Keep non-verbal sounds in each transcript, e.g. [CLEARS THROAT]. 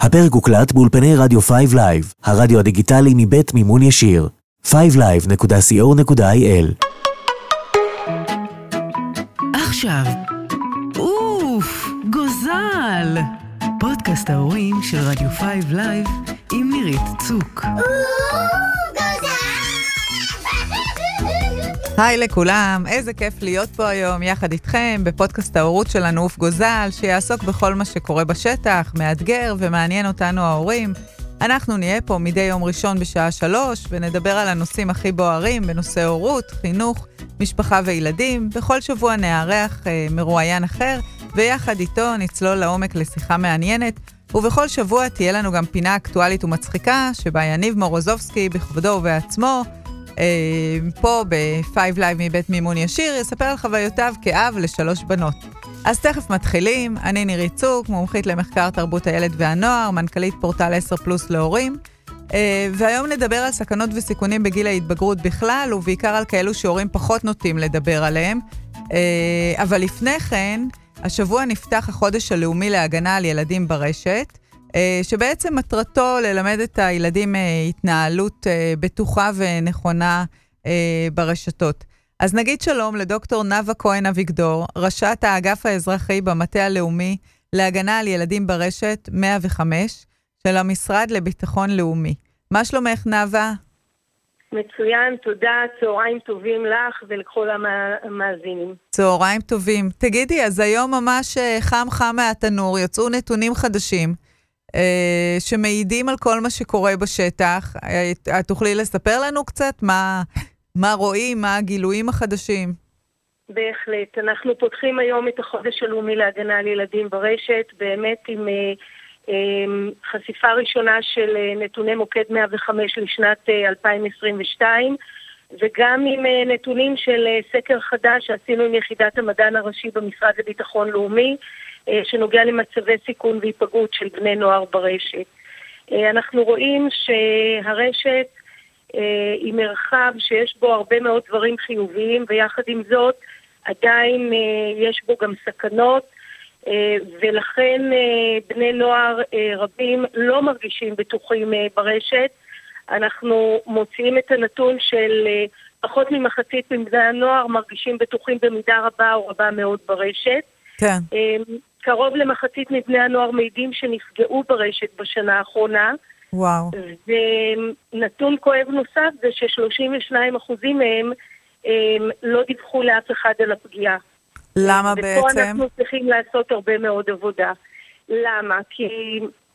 הפרק הוקלט באולפני רדיו 5 Live, הרדיו הדיגיטלי מבית מימון ישיר. 5live.co.il עכשיו, עוף גוזל! פודקאסט ההורים של רדיו 5 Live עם נירית צוק. היי לכולם, איזה כיף להיות פה היום יחד איתכם בפודקאסט ההורות שלנו עוף גוזל, שיעסוק בכל מה שקורה בשטח, מאתגר ומעניין אותנו ההורים. אנחנו נהיה פה מדי יום ראשון בשעה שלוש, ונדבר על הנושאים הכי בוערים בנושא הורות, חינוך, משפחה וילדים. בכל שבוע נארח אה, מרואיין אחר, ויחד איתו נצלול לעומק לשיחה מעניינת. ובכל שבוע תהיה לנו גם פינה אקטואלית ומצחיקה, שבה יניב מורוזובסקי בכבודו ובעצמו, פה ב-5 Live מבית מימון ישיר, יספר על חוויותיו כאב לשלוש בנות. אז תכף מתחילים, אני נירית צוק, מומחית למחקר תרבות הילד והנוער, מנכ"לית פורטל 10 פלוס להורים. Uh, והיום נדבר על סכנות וסיכונים בגיל ההתבגרות בכלל, ובעיקר על כאלו שהורים פחות נוטים לדבר עליהם. Uh, אבל לפני כן, השבוע נפתח החודש הלאומי להגנה על ילדים ברשת, שבעצם מטרתו ללמד את הילדים uh, התנהלות uh, בטוחה ונכונה ברשתות. אז נגיד שלום לדוקטור נאוה כהן אביגדור, ראשת האגף האזרחי במטה הלאומי להגנה על ילדים ברשת 105 של המשרד לביטחון לאומי. מה שלומך, נאוה? מצוין, תודה, צהריים טובים לך ולכל המאזינים. צהריים טובים. תגידי, אז היום ממש חם חם מהתנור, יצאו נתונים חדשים אה, שמעידים על כל מה שקורה בשטח. את תוכלי לספר לנו קצת מה, מה רואים, מה הגילויים החדשים? בהחלט. אנחנו פותחים היום את החודש הלאומי להגנה על ילדים ברשת, באמת עם אה, אה, חשיפה ראשונה של אה, נתוני מוקד 105 לשנת אה, 2022, וגם עם אה, נתונים של אה, סקר חדש שעשינו עם יחידת המדען הראשי במשרד לביטחון לאומי, אה, שנוגע למצבי סיכון והיפגעות של בני נוער ברשת. אה, אנחנו רואים שהרשת אה, עם מרחב שיש בו הרבה מאוד דברים חיוביים, ויחד עם זאת עדיין אה, יש בו גם סכנות, אה, ולכן בני נוער רבים לא מרגישים בטוחים ברשת. אנחנו מוציאים את הנתון של פחות ממחצית מבני הנוער מרגישים בטוחים במידה רבה או רבה מאוד ברשת. כן. קרוב למחצית מבני הנוער מעידים שנפגעו ברשת בשנה האחרונה. וואו. ונתון כואב נוסף זה ש-32% מהם הם, לא דיווחו לאף אחד על הפגיעה. למה ופה בעצם? ופה אנחנו צריכים לעשות הרבה מאוד עבודה. למה? כי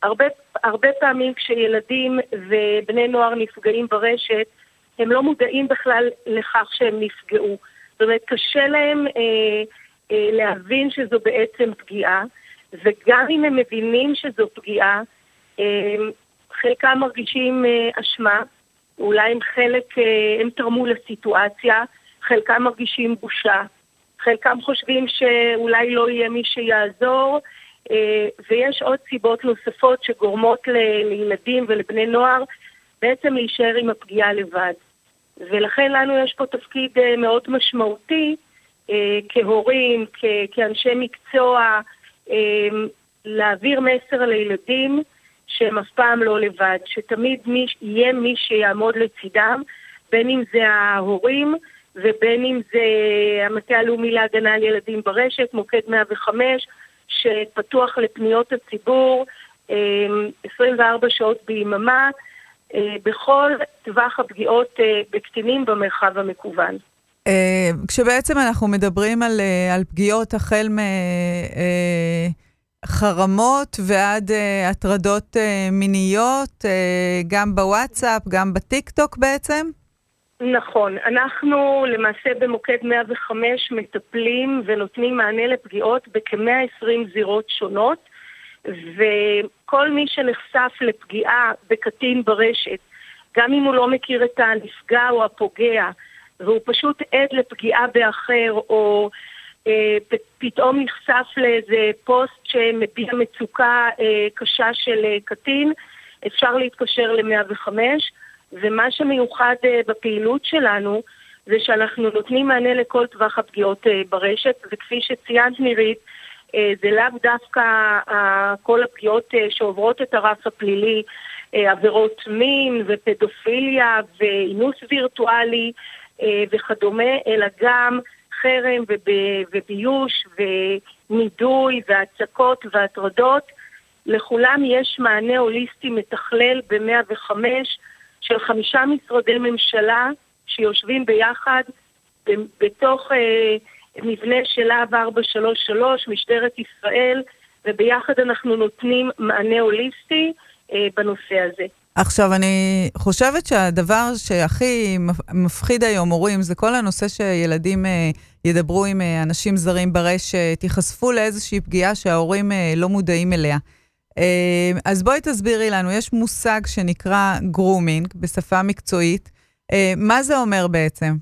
הרבה, הרבה פעמים כשילדים ובני נוער נפגעים ברשת, הם לא מודעים בכלל לכך שהם נפגעו. זאת אומרת, קשה להם אה, להבין שזו בעצם פגיעה, וגם אם הם מבינים שזו פגיעה, אה, חלקם מרגישים uh, אשמה, אולי הם חלק, הם תרמו לסיטואציה, חלקם מרגישים בושה, חלקם חושבים שאולי לא יהיה מי שיעזור, ויש עוד סיבות נוספות שגורמות לילדים ולבני נוער בעצם להישאר עם הפגיעה לבד. ולכן לנו יש פה תפקיד מאוד משמעותי כהורים, כ- כאנשי מקצוע, uh, להעביר מסר לילדים, שהם אף פעם לא לבד, שתמיד מי, יהיה מי שיעמוד לצידם, בין אם זה ההורים ובין אם זה המטה הלאומי להגנה על ילדים ברשת, מוקד 105, שפתוח לפניות הציבור 24 שעות ביממה, בכל טווח הפגיעות בקטינים במרחב המקוון. כשבעצם אנחנו מדברים על, על פגיעות החל מ... חרמות ועד הטרדות מיניות, גם בוואטסאפ, גם בטיקטוק בעצם? נכון. אנחנו למעשה במוקד 105 מטפלים ונותנים מענה לפגיעות בכ-120 זירות שונות, וכל מי שנחשף לפגיעה בקטין ברשת, גם אם הוא לא מכיר את הנפגע או הפוגע, והוא פשוט עד לפגיעה באחר, או אה, פתאום נחשף לאיזה פוסט שמביע מצוקה אה, קשה של אה, קטין, אפשר להתקשר ל-105, ומה שמיוחד בפעילות שלנו זה שאנחנו נותנים מענה לכל טווח הפגיעות ברשת, וכפי שציינת נירית, אה, זה לאו דווקא כל הפגיעות שעוברות את הרף הפלילי, עבירות מין ופדופיליה ואינוס וירטואלי וכדומה, אלא גם חרם וביוש ונידוי והצקות והטרדות. לכולם יש מענה הוליסטי מתכלל ב-105 של חמישה משרדי ממשלה שיושבים ביחד בתוך אה, מבנה של להב 433, משטרת ישראל, וביחד אנחנו נותנים מענה הוליסטי אה, בנושא הזה. עכשיו, אני חושבת שהדבר שהכי מפחיד היום הורים זה כל הנושא שילדים אה, ידברו עם אה, אנשים זרים ברשת, ייחשפו לאיזושהי פגיעה שההורים אה, לא מודעים אליה. אז בואי תסבירי לנו, יש מושג שנקרא גרומינג בשפה מקצועית. מה זה אומר בעצם?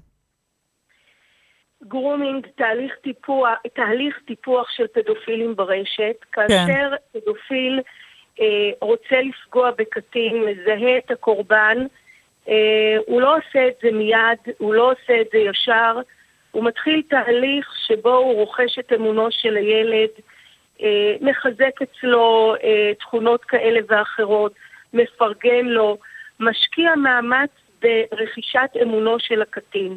grooming, תהליך טיפוח, תהליך טיפוח של פדופילים ברשת, כאשר כן. פדופיל רוצה לפגוע בקטין, מזהה את הקורבן, אה, הוא לא עושה את זה מיד, הוא לא עושה את זה ישר, הוא מתחיל תהליך שבו הוא רוכש את אמונו של הילד, אה, מחזק אצלו אה, תכונות כאלה ואחרות, מפרגן לו, משקיע מאמץ ברכישת אמונו של הקטין.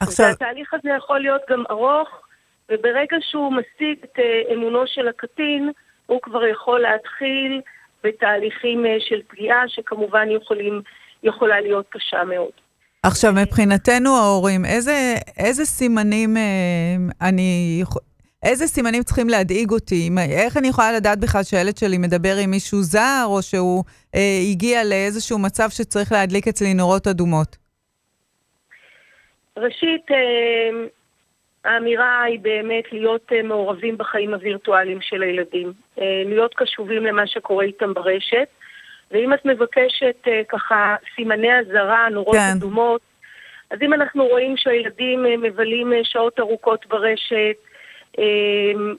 עכשיו... והתהליך הזה יכול להיות גם ארוך, וברגע שהוא משיג את אה, אמונו של הקטין, הוא כבר יכול להתחיל בתהליכים אה, של פגיעה, שכמובן יכולים, יכולה להיות קשה מאוד. עכשיו, מבחינתנו ההורים, איזה, איזה סימנים אה, אני... איזה סימנים צריכים להדאיג אותי? איך אני יכולה לדעת בכלל שהילד שלי מדבר עם מישהו זר, או שהוא אה, הגיע לאיזשהו מצב שצריך להדליק אצלי נורות אדומות? ראשית, אה, האמירה היא באמת להיות אה, מעורבים בחיים הווירטואליים של הילדים, אה, להיות קשובים למה שקורה איתם ברשת, ואם את מבקשת ככה סימני אזהרה, נורות כן. אדומות, אז אם אנחנו רואים שהילדים מבלים שעות ארוכות ברשת,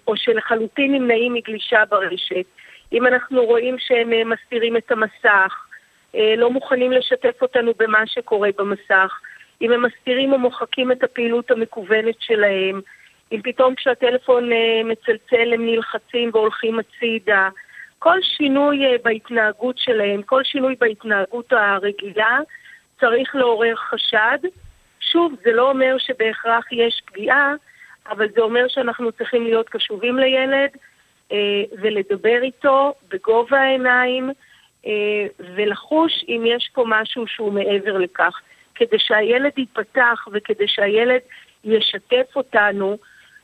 או שלחלוטין נמנעים מגלישה ברשת, אם אנחנו רואים שהם מסתירים את המסך, לא מוכנים לשתף אותנו במה שקורה במסך, אם הם מסתירים או מוחקים את הפעילות המקוונת שלהם, אם פתאום כשהטלפון אה, מצלצל הם נלחצים והולכים הצידה. כל שינוי אה, בהתנהגות שלהם, כל שינוי בהתנהגות הרגילה, צריך לעורר חשד. שוב, זה לא אומר שבהכרח יש פגיעה, אבל זה אומר שאנחנו צריכים להיות קשובים לילד אה, ולדבר איתו בגובה העיניים ולחוש אם יש פה משהו שהוא מעבר לכך. כדי שהילד ייפתח וכדי שהילד ישתף אותנו,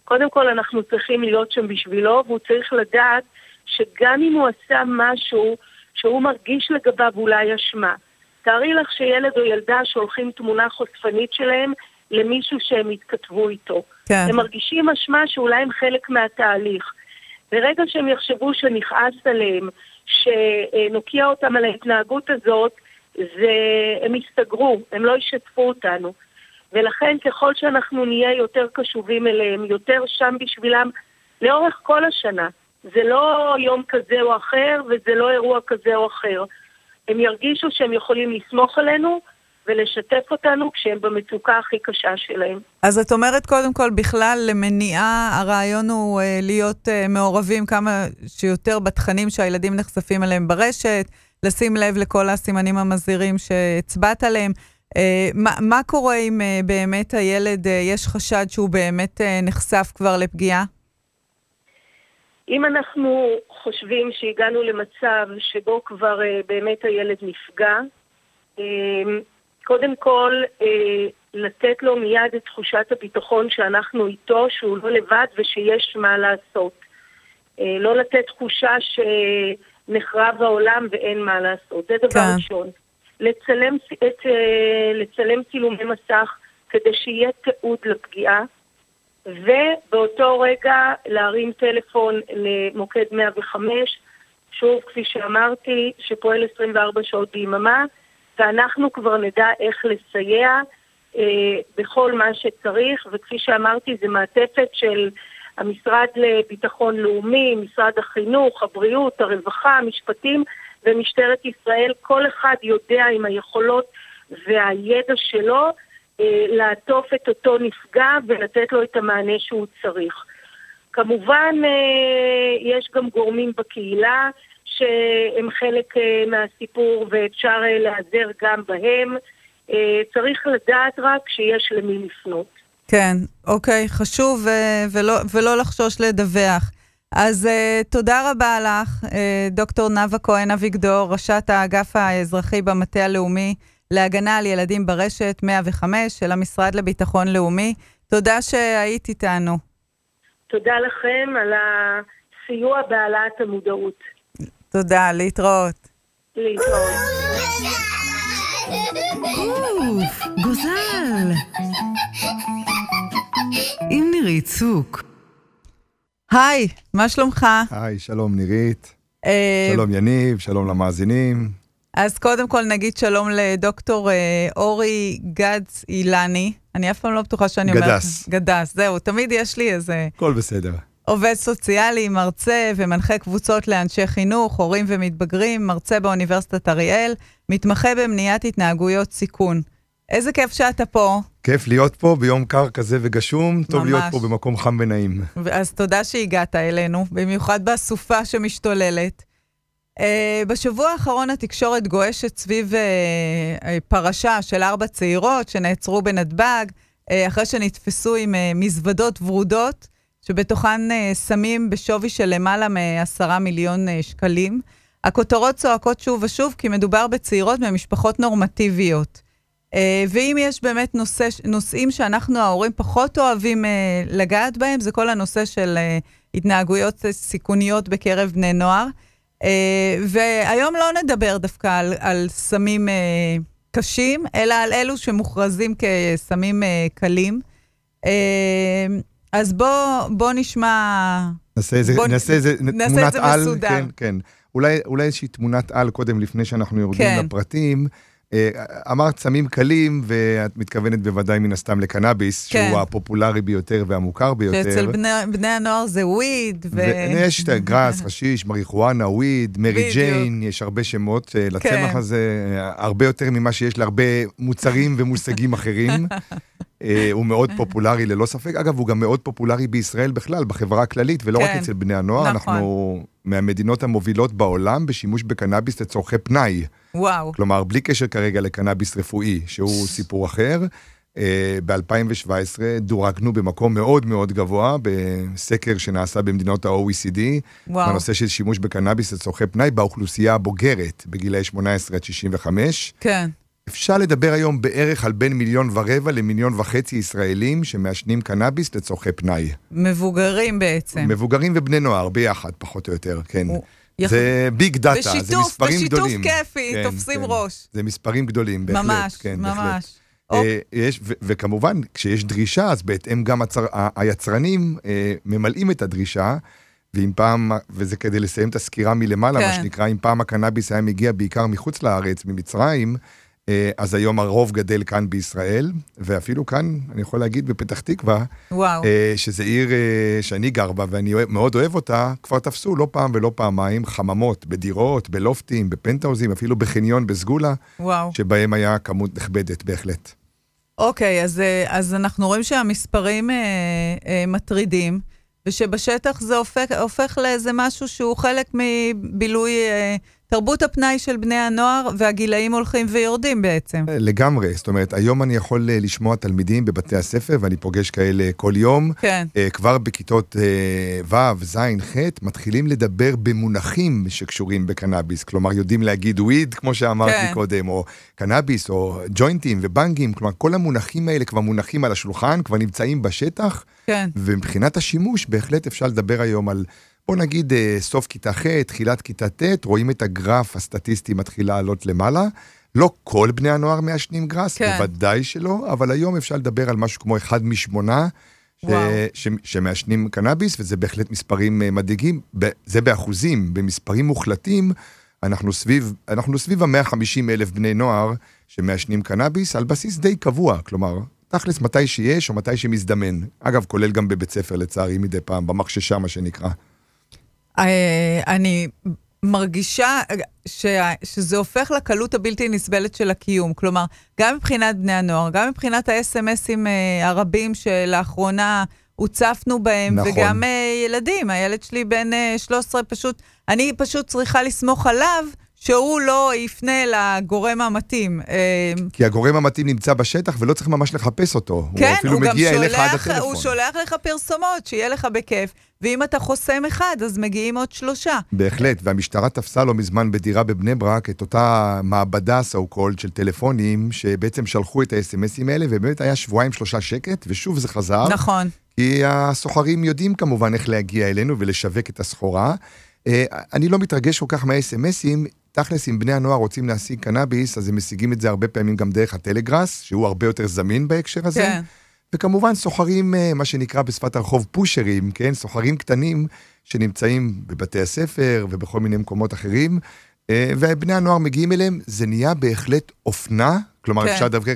קודם כל אנחנו צריכים להיות שם בשבילו, והוא צריך לדעת שגם אם הוא עשה משהו שהוא מרגיש לגביו אולי אשמה. תארי לך שילד או ילדה שולחים תמונה חושפנית שלהם למישהו שהם התכתבו איתו. כן. הם מרגישים אשמה שאולי הם חלק מהתהליך. ברגע שהם יחשבו שנכעס עליהם, שנוקיע אותם על ההתנהגות הזאת, זה, הם יסתגרו, הם לא ישתפו אותנו. ולכן ככל שאנחנו נהיה יותר קשובים אליהם, יותר שם בשבילם, לאורך כל השנה. זה לא יום כזה או אחר, וזה לא אירוע כזה או אחר. הם ירגישו שהם יכולים לסמוך עלינו ולשתף אותנו כשהם במצוקה הכי קשה שלהם. אז את אומרת קודם כל, בכלל למניעה, הרעיון הוא אה, להיות אה, מעורבים כמה שיותר בתכנים שהילדים נחשפים אליהם ברשת, לשים לב לכל הסימנים המזהירים שהצבעת עליהם. אה, מה, מה קורה אם אה, באמת הילד, אה, יש חשד שהוא באמת נחשף כבר לפגיעה? אם אנחנו חושבים שהגענו למצב שבו כבר באמת הילד נפגע, קודם כל לתת לו מיד את תחושת הביטחון שאנחנו איתו, שהוא לא לבד ושיש מה לעשות. לא לתת תחושה ש... נחרב העולם ואין מה לעשות. זה דבר כן. ראשון. לצלם, את, אה, לצלם צילומי מסך כדי שיהיה תיעוד לפגיעה, ובאותו רגע להרים טלפון למוקד 105, שוב, כפי שאמרתי, שפועל 24 שעות ביממה, ואנחנו כבר נדע איך לסייע אה, בכל מה שצריך, וכפי שאמרתי, זה מעטפת של המשרד לביטחון לאומי, משרד החינוך, הבריאות, הרווחה, המשפטים ומשטרת ישראל, כל אחד יודע עם היכולות והידע שלו אה, לעטוף את אותו נפגע ולתת לו את המענה שהוא צריך. כמובן, אה, יש גם גורמים בקהילה שהם חלק אה, מהסיפור ואפשר אה, להיעזר גם בהם. צריך לדעת רק שיש למי לפנות. כן, אוקיי, חשוב ולא, ולא לחשוש לדווח. אז uh, תודה רבה לך, uh, דוקטור נאוה כהן אביגדור, ראשת האגף האזרחי במטה הלאומי להגנה על ילדים ברשת 105 של המשרד לביטחון לאומי. תודה שהיית איתנו. תודה לכם על הסיוע בהעלאת המודעות. תודה, להתראות. להתראות. גוזל! עם נירית צוק. היי, מה שלומך? היי, שלום נירית. אה, שלום יניב, שלום למאזינים. אז קודם כל נגיד שלום לדוקטור אה, אורי גדס אילני. אני אף פעם לא בטוחה שאני אומרת... גדס. גדס, זהו, תמיד יש לי איזה... הכל בסדר. עובד סוציאלי, מרצה ומנחה קבוצות לאנשי חינוך, הורים ומתבגרים, מרצה באוניברסיטת אריאל, מתמחה במניעת התנהגויות סיכון. איזה כיף שאתה פה. כיף להיות פה ביום קר כזה וגשום, ממש. טוב להיות פה במקום חם ונעים. אז תודה שהגעת אלינו, במיוחד בסופה שמשתוללת. Uh, בשבוע האחרון התקשורת גועשת סביב uh, פרשה של ארבע צעירות שנעצרו בנתב"ג, uh, אחרי שנתפסו עם uh, מזוודות ורודות, שבתוכן uh, סמים בשווי של למעלה מעשרה מיליון uh, שקלים. הכותרות צועקות שוב ושוב כי מדובר בצעירות ממשפחות נורמטיביות. Uh, ואם יש באמת נושא, נושאים שאנחנו ההורים פחות אוהבים uh, לגעת בהם, זה כל הנושא של uh, התנהגויות סיכוניות בקרב בני נוער. אה, והיום לא נדבר דווקא על, על סמים קשים, אלא על אלו שמוכרזים כסמים קלים. אז בוא, בוא נשמע... נעשה איזה, בוא, נעשה איזה נעשה תמונת על. מסודר. כן, כן. אולי, אולי איזושהי תמונת על קודם, לפני שאנחנו יורדים כן. לפרטים. אה, אמרת סמים קלים, ואת מתכוונת בוודאי מן הסתם לקנאביס, כן. שהוא הפופולרי ביותר והמוכר ביותר. שאצל בני, בני הנוער זה וויד. ו... ויש את הגראס, [LAUGHS] חשיש, מריחואנה, וויד, מרי ג'יין, יש הרבה שמות אה, לצמח כן. הזה, הרבה יותר ממה שיש להרבה מוצרים ומושגים אחרים. [LAUGHS] אה, הוא מאוד פופולרי ללא ספק. אגב, הוא גם מאוד פופולרי בישראל בכלל, בחברה הכללית, ולא כן. רק אצל בני הנוער. נכון. אנחנו מהמדינות המובילות בעולם בשימוש בקנאביס לצורכי פנאי. וואו. כלומר, בלי קשר כרגע לקנאביס רפואי, שהוא סיפור אחר. Uh, ב-2017 דורגנו במקום מאוד מאוד גבוה בסקר שנעשה במדינות ה-OECD, בנושא של שימוש בקנאביס לצורכי פנאי באוכלוסייה הבוגרת, בגילאי 18 עד 65. כן. אפשר לדבר היום בערך על בין מיליון ורבע למיליון וחצי ישראלים שמעשנים קנאביס לצורכי פנאי. מבוגרים בעצם. מבוגרים ובני נוער ביחד, פחות או יותר, כן. זה ביג דאטה, זה מספרים בשיתוף, גדולים. בשיתוף כיפי, כן, תופסים כן. ראש. זה מספרים גדולים, בהחלט. ממש, כן, ממש. בהחלט. אה, יש, ו- וכמובן, כשיש דרישה, אז בהתאם גם הצר, היצרנים אה, ממלאים את הדרישה. ואם פעם, וזה כדי לסיים את הסקירה מלמעלה, כן. מה שנקרא, אם פעם הקנאביס היה מגיע בעיקר מחוץ לארץ, ממצרים, אז היום הרוב גדל כאן בישראל, ואפילו כאן, אני יכול להגיד, בפתח תקווה, וואו. אה, שזה עיר אה, שאני גר בה ואני מאוד אוהב אותה, כבר תפסו לא פעם ולא פעמיים חממות בדירות, בלופטים, בפנטהאוזים, אפילו בחניון בסגולה, וואו. שבהם היה כמות נכבדת בהחלט. אוקיי, אז, אז אנחנו רואים שהמספרים אה, אה, מטרידים, ושבשטח זה הופך, הופך לאיזה משהו שהוא חלק מבילוי... אה, תרבות הפנאי של בני הנוער והגילאים הולכים ויורדים בעצם. לגמרי, זאת אומרת, היום אני יכול אה, לשמוע תלמידים בבתי הספר, ואני פוגש כאלה כל יום. כן. אה, כבר בכיתות אה, ו', ז', ח', מתחילים לדבר במונחים שקשורים בקנאביס. כלומר, יודעים להגיד וויד, כמו שאמרתי כן. קודם, או קנאביס, או ג'וינטים ובנגים. כלומר, כל המונחים האלה כבר מונחים על השולחן, כבר נמצאים בשטח. כן. ומבחינת השימוש, בהחלט אפשר לדבר היום על... בוא נגיד אה, סוף כיתה ח', תחילת כיתה ט', רואים את הגרף הסטטיסטי מתחיל לעלות למעלה. לא כל בני הנוער מעשנים גראס, כן. בוודאי שלא, אבל היום אפשר לדבר על משהו כמו אחד משמונה. ש... ש... שמעשנים קנאביס, וזה בהחלט מספרים אה, מדאיגים. זה באחוזים, במספרים מוחלטים, אנחנו סביב, אנחנו סביב ה-150 אלף בני נוער שמעשנים קנאביס על בסיס די קבוע, כלומר, תכלס מתי שיש או מתי שמזדמן. אגב, כולל גם בבית ספר לצערי מדי פעם, במחששה מה שנקרא. אה, אני מרגישה ש, שזה הופך לקלות הבלתי נסבלת של הקיום. כלומר, גם מבחינת בני הנוער, גם מבחינת האס.אם.אסים אה, הרבים שלאחרונה הוצפנו בהם, נכון. וגם אה, ילדים. הילד שלי בן אה, 13 פשוט, אני פשוט צריכה לסמוך עליו. שהוא לא יפנה לגורם המתאים. אה, כי הגורם המתאים נמצא בשטח ולא צריך ממש לחפש אותו. כן, הוא אפילו הוא מגיע אליך עד שולח, הטלפון. הוא שולח לך פרסומות, שיהיה לך בכיף, ואם אתה חוסם אחד, אז מגיעים עוד שלושה. בהחלט, והמשטרה תפסה לא מזמן בדירה בבני ברק את אותה מעבדה so called של טלפונים, שבעצם שלחו את האס.אם.אסים האלה, ובאמת היה שבועיים שלושה שקט, ושוב זה חזר. נכון. כי הסוחרים יודעים כמובן איך להגיע אלינו ולשווק את הסחורה. אה, אני לא מתרגש כל כך מהאס.אם.אסים, תכלס, אם בני הנוער רוצים להשיג קנאביס, אז הם משיגים את זה הרבה פעמים גם דרך הטלגראס, שהוא הרבה יותר זמין בהקשר הזה. כן. וכמובן סוחרים, אה, מה שנקרא בשפת הרחוב פושרים, כן? סוחרים קטנים שנמצאים בבתי הספר ובכל מיני מקומות אחרים, אה, ובני הנוער מגיעים אליהם, זה נהיה בהחלט אופנה, כלומר כן. אפשר לדבר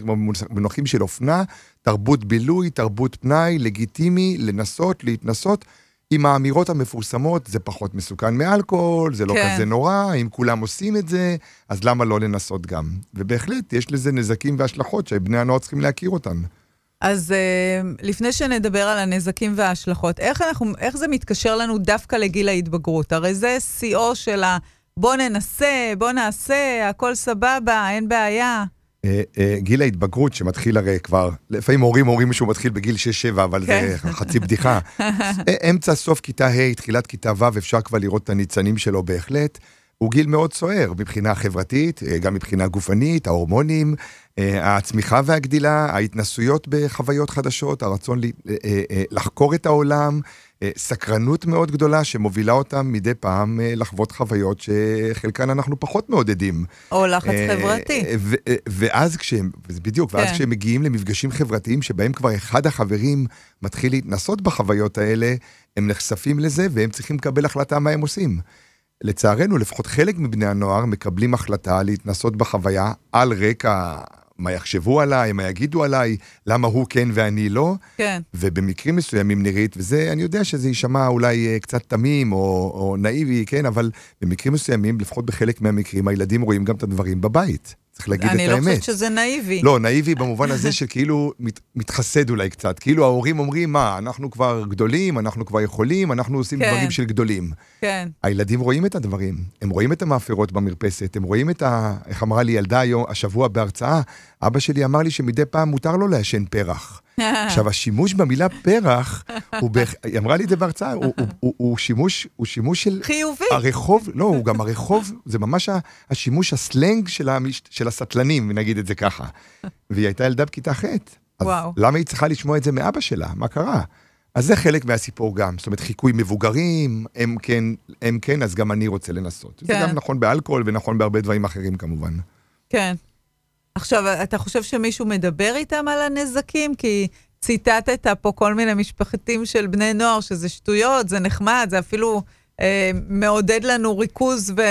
במונחים של אופנה, תרבות בילוי, תרבות פנאי, לגיטימי, לנסות, להתנסות. עם האמירות המפורסמות, זה פחות מסוכן מאלכוהול, זה לא כן. כזה נורא, אם כולם עושים את זה, אז למה לא לנסות גם? ובהחלט, יש לזה נזקים והשלכות שבני הנוער צריכים להכיר אותן. אז uh, לפני שנדבר על הנזקים וההשלכות, איך, אנחנו, איך זה מתקשר לנו דווקא לגיל ההתבגרות? הרי זה שיאו של ה... בוא ננסה, בוא נעשה, הכל סבבה, אין בעיה. אה, אה, גיל ההתבגרות שמתחיל הרי כבר, לפעמים הורים אומרים שהוא מתחיל בגיל 6-7, אבל כן. זה חצי בדיחה. [LAUGHS] אה, אמצע סוף כיתה ה', תחילת כיתה ו', אפשר כבר לראות את הניצנים שלו בהחלט. הוא גיל מאוד סוער מבחינה חברתית, אה, גם מבחינה גופנית, ההורמונים, אה, הצמיחה והגדילה, ההתנסויות בחוויות חדשות, הרצון אה, לחקור את העולם, סקרנות מאוד גדולה שמובילה אותם מדי פעם לחוות חוויות שחלקן אנחנו פחות מעודדים. או לחץ חברתי. ו- ואז כשהם, בדיוק, ואז כן. כשהם מגיעים למפגשים חברתיים שבהם כבר אחד החברים מתחיל להתנסות בחוויות האלה, הם נחשפים לזה והם צריכים לקבל החלטה מה הם עושים. לצערנו, לפחות חלק מבני הנוער מקבלים החלטה להתנסות בחוויה על רקע מה יחשבו עליי, מה יגידו עליי, למה הוא כן ואני לא. כן. ובמקרים מסוימים נירית, וזה, אני יודע שזה יישמע אולי אה, קצת תמים או, או נאיבי, כן, אבל במקרים מסוימים, לפחות בחלק מהמקרים, הילדים רואים גם את הדברים בבית. צריך להגיד את אני האמת. לא חושבת שזה נאיבי. לא, נאיבי במובן הזה שכאילו מת, מתחסד אולי קצת. כאילו ההורים אומרים, מה, אנחנו כבר גדולים, אנחנו כבר יכולים, אנחנו עושים כן. דברים של גדולים. כן. הילדים רואים את הדברים, הם רואים את המאפרות במרפסת, הם רואים את ה... איך אמרה לי ילדה היום, השבוע בהרצאה, אבא שלי אמר לי שמדי פעם מותר לו לעשן פרח. עכשיו, השימוש במילה פרח, הוא בהח... היא אמרה לי את זה בהרצאה, הוא, הוא, הוא, הוא, שימוש, הוא שימוש של... חיובי. הרחוב, לא, הוא גם הרחוב, זה ממש השימוש הסלנג של, המש... של הסטלנים, נגיד את זה ככה. והיא הייתה ילדה בכיתה ח'. אז וואו. למה היא צריכה לשמוע את זה מאבא שלה? מה קרה? אז זה חלק מהסיפור גם, זאת אומרת חיקוי מבוגרים, הם כן, הם כן, אז גם אני רוצה לנסות. זה כן. גם נכון באלכוהול ונכון בהרבה דברים אחרים כמובן. כן. עכשיו, אתה חושב שמישהו מדבר איתם על הנזקים? כי ציטטת פה כל מיני משפחתים של בני נוער, שזה שטויות, זה נחמד, זה אפילו אה, מעודד לנו ריכוז ו...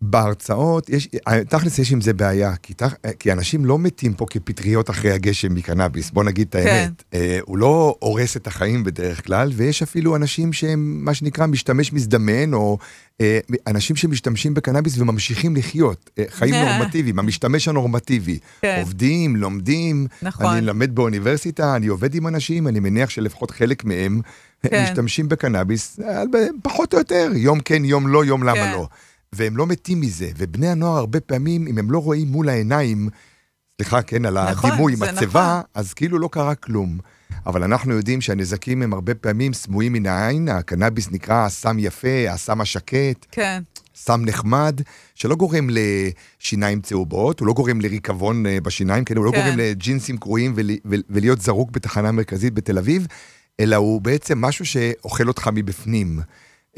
בהרצאות, יש, תכלס יש עם זה בעיה, כי, תכ, כי אנשים לא מתים פה כפטריות אחרי הגשם מקנאביס, בוא נגיד את כן. האמת. אה, הוא לא הורס את החיים בדרך כלל, ויש אפילו אנשים שהם מה שנקרא משתמש מזדמן, או אה, אנשים שמשתמשים בקנאביס וממשיכים לחיות, אה, חיים [LAUGHS] נורמטיביים, המשתמש הנורמטיבי. כן. עובדים, לומדים, נכון. אני למד באוניברסיטה, אני עובד עם אנשים, אני מניח שלפחות חלק מהם כן. משתמשים בקנאביס, אה, פחות או יותר, יום כן, יום לא, יום למה כן. לא. והם לא מתים מזה, ובני הנוער הרבה פעמים, אם הם לא רואים מול העיניים, סליחה, כן, על נכון, הדימוי, זה מצבה, נכון. אז כאילו לא קרה כלום. אבל אנחנו יודעים שהנזקים הם הרבה פעמים סמויים מן העין, הקנאביס נקרא הסם יפה, הסם השקט, כן, סם נחמד, שלא גורם לשיניים צהובות, הוא לא גורם לריקבון אה, בשיניים, כן, הוא לא כן. גורם לג'ינסים קרועים ול, ול, ולהיות זרוק בתחנה מרכזית בתל אביב, אלא הוא בעצם משהו שאוכל אותך מבפנים.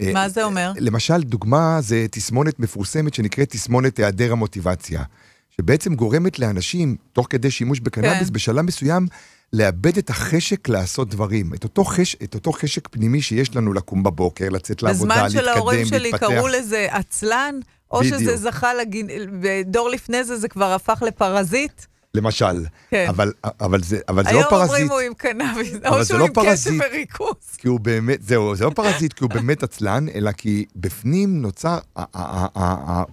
אה, מה זה אומר? למשל, דוגמה זה תסמונת מפורסמת שנקראת תסמונת היעדר המוטיבציה, שבעצם גורמת לאנשים, תוך כדי שימוש בקנאביס, כן. בשלב מסוים, לאבד את החשק לעשות דברים, את אותו, חש, את אותו חשק פנימי שיש לנו לקום בבוקר, לצאת לעבודה, בזמן להתקדם, של ההורים שלי להתפתח. קראו לזה עצלן, או בדיוק. שזה זכה, לגין... בדור לפני זה זה כבר הפך לפרזיט. למשל. כן. אבל, אבל זה, אבל זה היום לא פרזיט, אומרים הוא עם קנאביס, או שהוא לא עם קשב פרזיט. וריכוז. כי הוא באמת, זהו, זה לא פרזיט, כי הוא [LAUGHS] באמת עצלן, אלא כי בפנים נוצר,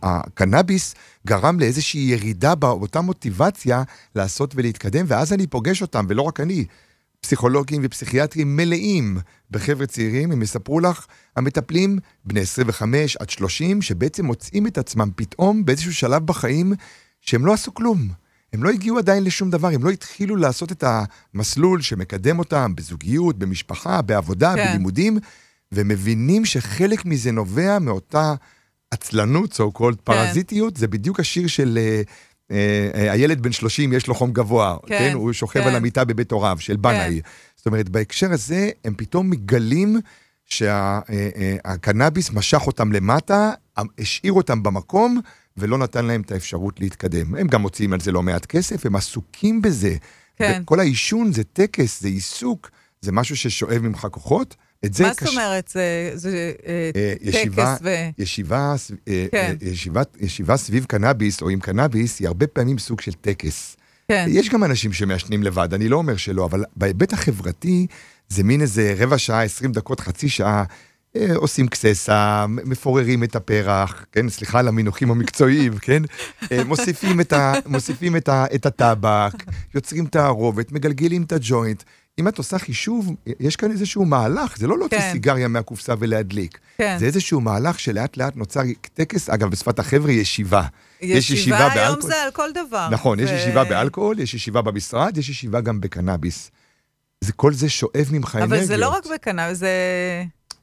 הקנאביס גרם לאיזושהי ירידה באותה מוטיבציה לעשות ולהתקדם, ואז אני פוגש אותם, ולא רק אני. פסיכולוגים ופסיכיאטרים מלאים בחבר'ה צעירים, הם יספרו לך, המטפלים בני 25 עד 30, שבעצם מוצאים את עצמם פתאום באיזשהו שלב בחיים שהם לא עשו כלום. הם לא הגיעו עדיין לשום דבר, הם לא התחילו לעשות את המסלול שמקדם אותם בזוגיות, במשפחה, בעבודה, כן. בלימודים, ומבינים שחלק מזה נובע מאותה עצלנות, so called כן. פרזיטיות, זה בדיוק השיר של uh, uh, הילד בן 30 יש לו חום גבוה, כן, כן? הוא שוכב כן. על המיטה בבית הוריו, של בנאי. כן. זאת אומרת, בהקשר הזה, הם פתאום מגלים שהקנאביס משך אותם למטה, השאיר אותם במקום, ולא נתן להם את האפשרות להתקדם. הם גם מוציאים על זה לא מעט כסף, הם עסוקים בזה. כן. כל העישון זה טקס, זה עיסוק, זה משהו ששואב ממך כוחות. את זה מה זאת קש... אומרת? זה, זה אה, אה, ישיבה, טקס ו... ישיבה, אה, כן. ישיבה, ישיבה סביב קנאביס או עם קנאביס היא הרבה פעמים סוג של טקס. כן. יש גם אנשים שמעשנים לבד, אני לא אומר שלא, אבל בהיבט החברתי זה מין איזה רבע שעה, עשרים דקות, חצי שעה. עושים קססה, מפוררים את הפרח, כן, סליחה על המינוחים המקצועיים, [LAUGHS] כן? מוסיפים את, ה, מוסיפים את, ה, את הטבק, יוצרים תערובת, מגלגלים את הג'וינט. אם את עושה חישוב, יש כאן איזשהו מהלך, זה לא להוציא כן. סיגריה מהקופסה ולהדליק. כן. זה איזשהו מהלך שלאט לאט נוצר טקס, אגב, בשפת החבר'ה, ישיבה. ישיבה, יש ישיבה היום באלכוהול. זה על כל דבר. נכון, ו... יש ישיבה באלכוהול, יש ישיבה במשרד, יש ישיבה גם בקנאביס. זה, כל זה שואב ממך אבל אנרגיות. אבל זה לא רק בקנאביס, זה...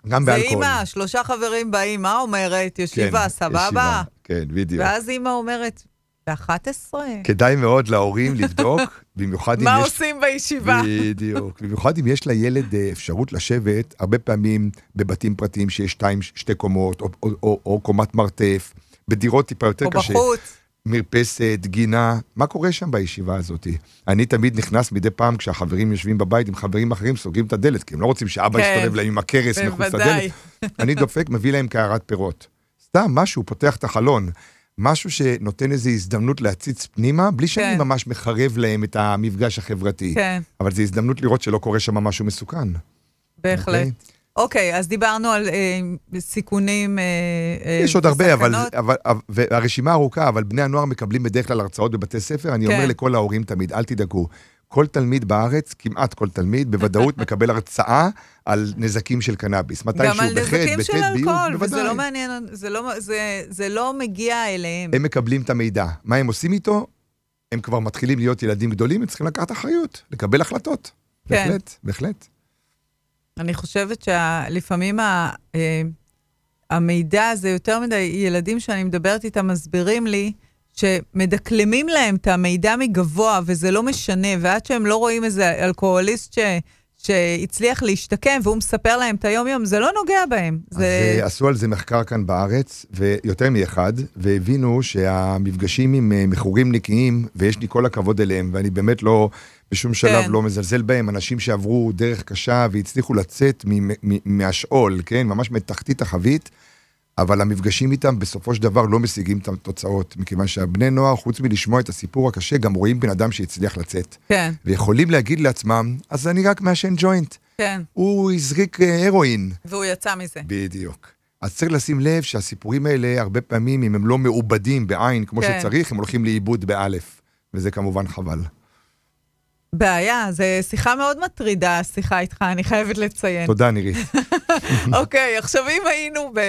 גם באלכוהול. זה אימא, שלושה חברים באים, מה אומרת? ישיבה, כן, סבבה? ישיבה, כן, בדיוק. ואז אימא אומרת, ב-11? כדאי מאוד להורים לבדוק, [LAUGHS] במיוחד אם יש... מה עושים בישיבה? בדיוק. במיוחד אם יש לילד אה, אפשרות לשבת, הרבה פעמים בבתים פרטיים שיש שתיים, שתי קומות, או, או, או, או קומת מרתף, בדירות טיפה יותר קשה. או בחוץ. מרפסת, גינה, מה קורה שם בישיבה הזאת? אני תמיד נכנס מדי פעם כשהחברים יושבים בבית עם חברים אחרים, סוגרים את הדלת, כי הם לא רוצים שאבא כן, יסתובב להם עם הכרס מחוץ לדלת. אני דופק, מביא להם קערת פירות. סתם, משהו, פותח את החלון. משהו שנותן איזו הזדמנות להציץ פנימה, בלי שאני כן. ממש מחרב להם את המפגש החברתי. כן. אבל זו הזדמנות לראות שלא קורה שם משהו מסוכן. בהחלט. אוקיי, אוקיי אז דיברנו על אה, סיכונים אה, אה יש עוד הרבה, אבל, אבל, אבל, והרשימה ארוכה, אבל בני הנוער מקבלים בדרך כלל הרצאות בבתי ספר. אני כן. אומר לכל ההורים תמיד, אל תדאגו. כל תלמיד בארץ, כמעט כל תלמיד, בוודאות [LAUGHS] מקבל הרצאה על נזקים של קנאביס. מתי שהוא בחטא, בט', בי', בוודאי. גם על נזקים של אלכוהול, וזה לא מעניין, זה לא, זה, זה לא מגיע אליהם. הם מקבלים את המידע. מה הם עושים איתו? הם כבר מתחילים להיות ילדים גדולים, הם צריכים לקחת אחריות, לקבל החלטות. כן. בהחלט, בהחלט. אני חושבת שלפעמים ה... אה, המידע הזה, יותר מדי ילדים שאני מדברת איתם מסבירים לי, שמדקלמים להם את המידע מגבוה, וזה לא משנה, ועד שהם לא רואים איזה אלכוהוליסט ש... שהצליח להשתקם, והוא מספר להם את היום-יום, זה לא נוגע בהם. אז זה... עשו על זה מחקר כאן בארץ, ויותר מאחד, והבינו שהמפגשים עם אה, מכורים נקיים, ויש לי כל הכבוד אליהם, ואני באמת לא, בשום שלב כן. לא מזלזל בהם, אנשים שעברו דרך קשה והצליחו לצאת מהשאול, כן? ממש מתחתית החבית. אבל המפגשים איתם בסופו של דבר לא משיגים את התוצאות, מכיוון שהבני נוער, חוץ מלשמוע את הסיפור הקשה, גם רואים בן אדם שהצליח לצאת. כן. ויכולים להגיד לעצמם, אז אני רק מעשן ג'וינט. כן. הוא הזריק אה, הרואין. והוא יצא מזה. בדיוק. אז צריך לשים לב שהסיפורים האלה, הרבה פעמים, אם הם לא מעובדים בעין כמו כן. שצריך, הם הולכים לאיבוד באלף. וזה כמובן חבל. בעיה, זו שיחה מאוד מטרידה, השיחה איתך, אני חייבת לציין. תודה, נירית. [LAUGHS] [LAUGHS] אוקיי, עכשיו אם היינו, ב,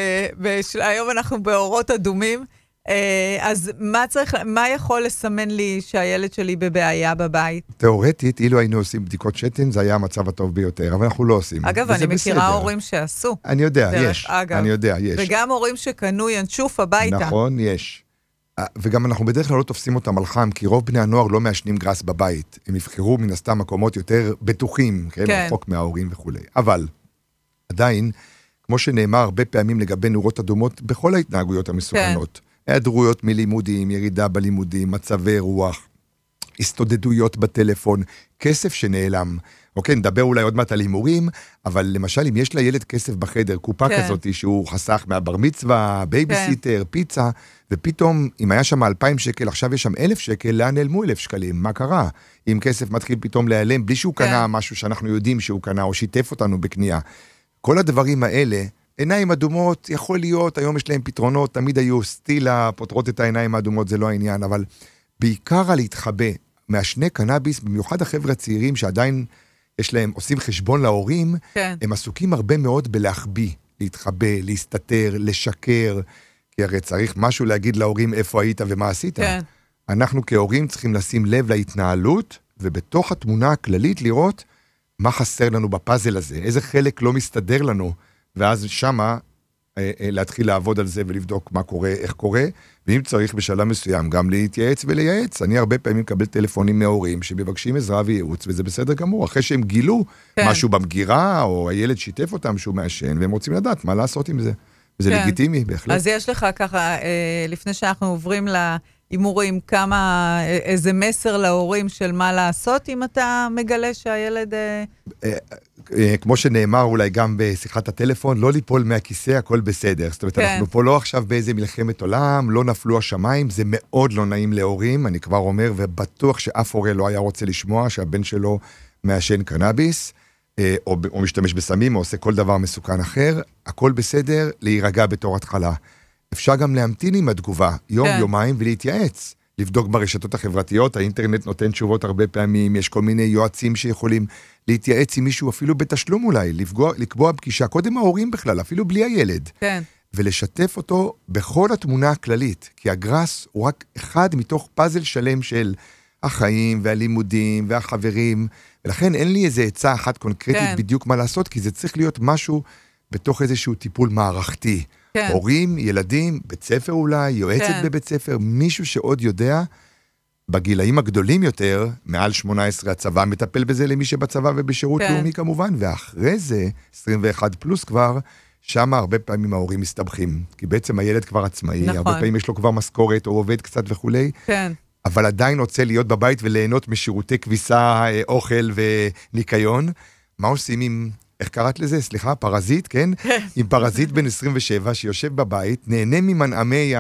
ב, היום אנחנו באורות אדומים, אה, אז מה צריך, מה יכול לסמן לי שהילד שלי בבעיה בבית? תיאורטית, אילו היינו עושים בדיקות שתן, זה היה המצב הטוב ביותר, אבל אנחנו לא עושים. אגב, אני מכירה בסדר. הורים שעשו. אני יודע, יש. אגב. אני יודע, יש. וגם הורים שקנו ינשוף הביתה. נכון, יש. וגם אנחנו בדרך כלל לא תופסים אותם על חם, כי רוב בני הנוער לא מעשנים גראס בבית. הם יבחרו מן הסתם מקומות יותר בטוחים, כן? כן. רחוק מההורים וכולי. אבל, עדיין, כמו שנאמר הרבה פעמים לגבי נורות אדומות, בכל ההתנהגויות המסוכנות. כן. היעדרויות מלימודים, ירידה בלימודים, מצבי רוח, הסתודדויות בטלפון, כסף שנעלם. אוקיי, נדבר אולי עוד מעט על הימורים, אבל למשל, אם יש לילד כסף בחדר, קופה כן. כזאת שהוא חסך מהבר מצווה, בייביסיטר, כן. פיצה, ופתאום, אם היה שם 2,000 שקל, עכשיו יש שם 1,000 שקל, לאן נעלמו 1,000 שקלים? מה קרה? אם כסף מתחיל פתאום להיעלם בלי שהוא כן. קנה משהו שאנחנו יודעים שהוא קנה, או שיתף אותנו בקנייה. כל הדברים האלה, עיניים אדומות, יכול להיות, היום יש להם פתרונות, תמיד היו סטילה, פותרות את העיניים האדומות, זה לא העניין, אבל בעיקר על להתחבא, מעשני קנאביס, במיוחד החבר'ה הצעירים שעדיין יש להם, עושים חשבון להורים, כן. הם עסוקים הרבה מאוד בלהחביא, להתחבא, להסתתר, לשקר, כי הרי צריך משהו להגיד להורים איפה היית ומה עשית. כן. אנחנו כהורים צריכים לשים לב להתנהלות, ובתוך התמונה הכללית לראות מה חסר לנו בפאזל הזה, איזה חלק לא מסתדר לנו, ואז שמה אה, אה, להתחיל לעבוד על זה ולבדוק מה קורה, איך קורה, ואם צריך בשלב מסוים גם להתייעץ ולייעץ. אני הרבה פעמים מקבל טלפונים מההורים שמבקשים עזרה וייעוץ, וזה בסדר גמור, אחרי שהם גילו כן. משהו במגירה, או הילד שיתף אותם שהוא מעשן, והם רוצים לדעת מה לעשות עם זה. וזה כן. לגיטימי, בהחלט. אז יש לך ככה, אה, לפני שאנחנו עוברים להימורים, כמה, אה, איזה מסר להורים של מה לעשות אם אתה מגלה שהילד... אה, אה, כמו שנאמר אולי גם בשיחת הטלפון, לא ליפול מהכיסא, הכל בסדר. זאת אומרת, כן. אנחנו פה לא עכשיו באיזה מלחמת עולם, לא נפלו השמיים, זה מאוד לא נעים להורים, אני כבר אומר, ובטוח שאף הורה לא היה רוצה לשמוע שהבן שלו מעשן קנאביס, אה, או, או משתמש בסמים, או עושה כל דבר מסוכן אחר, הכל בסדר, להירגע בתור התחלה. אפשר גם להמתין עם התגובה, יום, כן. יומיים, ולהתייעץ. לבדוק ברשתות החברתיות, האינטרנט נותן תשובות הרבה פעמים, יש כל מיני יועצים שיכולים להתייעץ עם מישהו, אפילו בתשלום אולי, לפגוע, לקבוע פגישה, קודם ההורים בכלל, אפילו בלי הילד, כן, ולשתף אותו בכל התמונה הכללית, כי הגראס הוא רק אחד מתוך פאזל שלם של החיים והלימודים והחברים, ולכן אין לי איזה עצה אחת קונקרטית כן. בדיוק מה לעשות, כי זה צריך להיות משהו בתוך איזשהו טיפול מערכתי. כן. הורים, ילדים, בית ספר אולי, יועצת כן. בבית ספר, מישהו שעוד יודע, בגילאים הגדולים יותר, מעל 18 הצבא מטפל בזה למי שבצבא ובשירות כן. לאומי כמובן, ואחרי זה, 21 פלוס כבר, שם הרבה פעמים ההורים מסתבכים. כי בעצם הילד כבר עצמאי, נכון. הרבה פעמים יש לו כבר משכורת, או עובד קצת וכולי, כן, אבל עדיין רוצה להיות בבית וליהנות משירותי כביסה, אה, אוכל וניקיון. מה עושים עם, איך קראת לזה? סליחה, פרזיט, כן? עם פרזיט בן 27 שיושב בבית, נהנה ממנעמי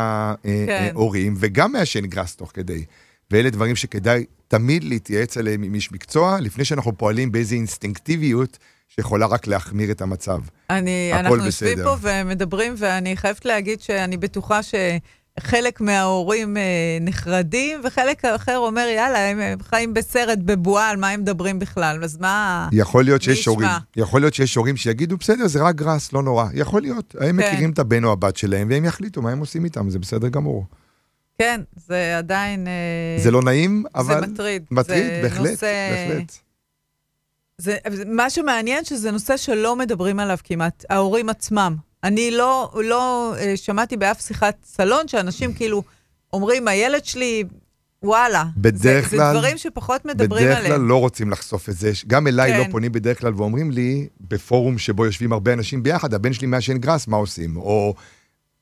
כן. ההורים, וגם מעשן גראס תוך כדי. ואלה דברים שכדאי תמיד להתייעץ עליהם עם איש מקצוע, לפני שאנחנו פועלים באיזו אינסטינקטיביות שיכולה רק להחמיר את המצב. אני, הכל אנחנו יושבים בסדר. פה ומדברים, ואני חייבת להגיד שאני בטוחה שחלק מההורים אה, נחרדים, וחלק אחר אומר, יאללה, הם הם חיים בסרט, בבועה, על מה הם מדברים בכלל, אז מה... יכול להיות שיש? הורים, יכול להיות שיש הורים שיגידו, בסדר, זה רק גראס, לא נורא. יכול להיות, הם כן. מכירים את הבן או הבת שלהם, והם יחליטו מה הם עושים איתם, זה בסדר גמור. כן, זה עדיין... אה, זה לא נעים, אבל... מטריד. מטריד, זה בהחלט, נושא- בהחלט. זה, זה- מה שמעניין שזה נושא שלא מדברים עליו כמעט, ההורים עצמם. אני לא, לא אה, שמעתי באף שיחת סלון שאנשים כאילו אומרים, הילד שלי, וואלה. בדרך זה, כלל- זה דברים שפחות מדברים בדרך כלל עליהם. לא רוצים לחשוף את זה. גם אליי כן. לא פונים בדרך כלל ואומרים לי, בפורום שבו יושבים הרבה אנשים ביחד, הבן שלי מעשן גראס, מה עושים? או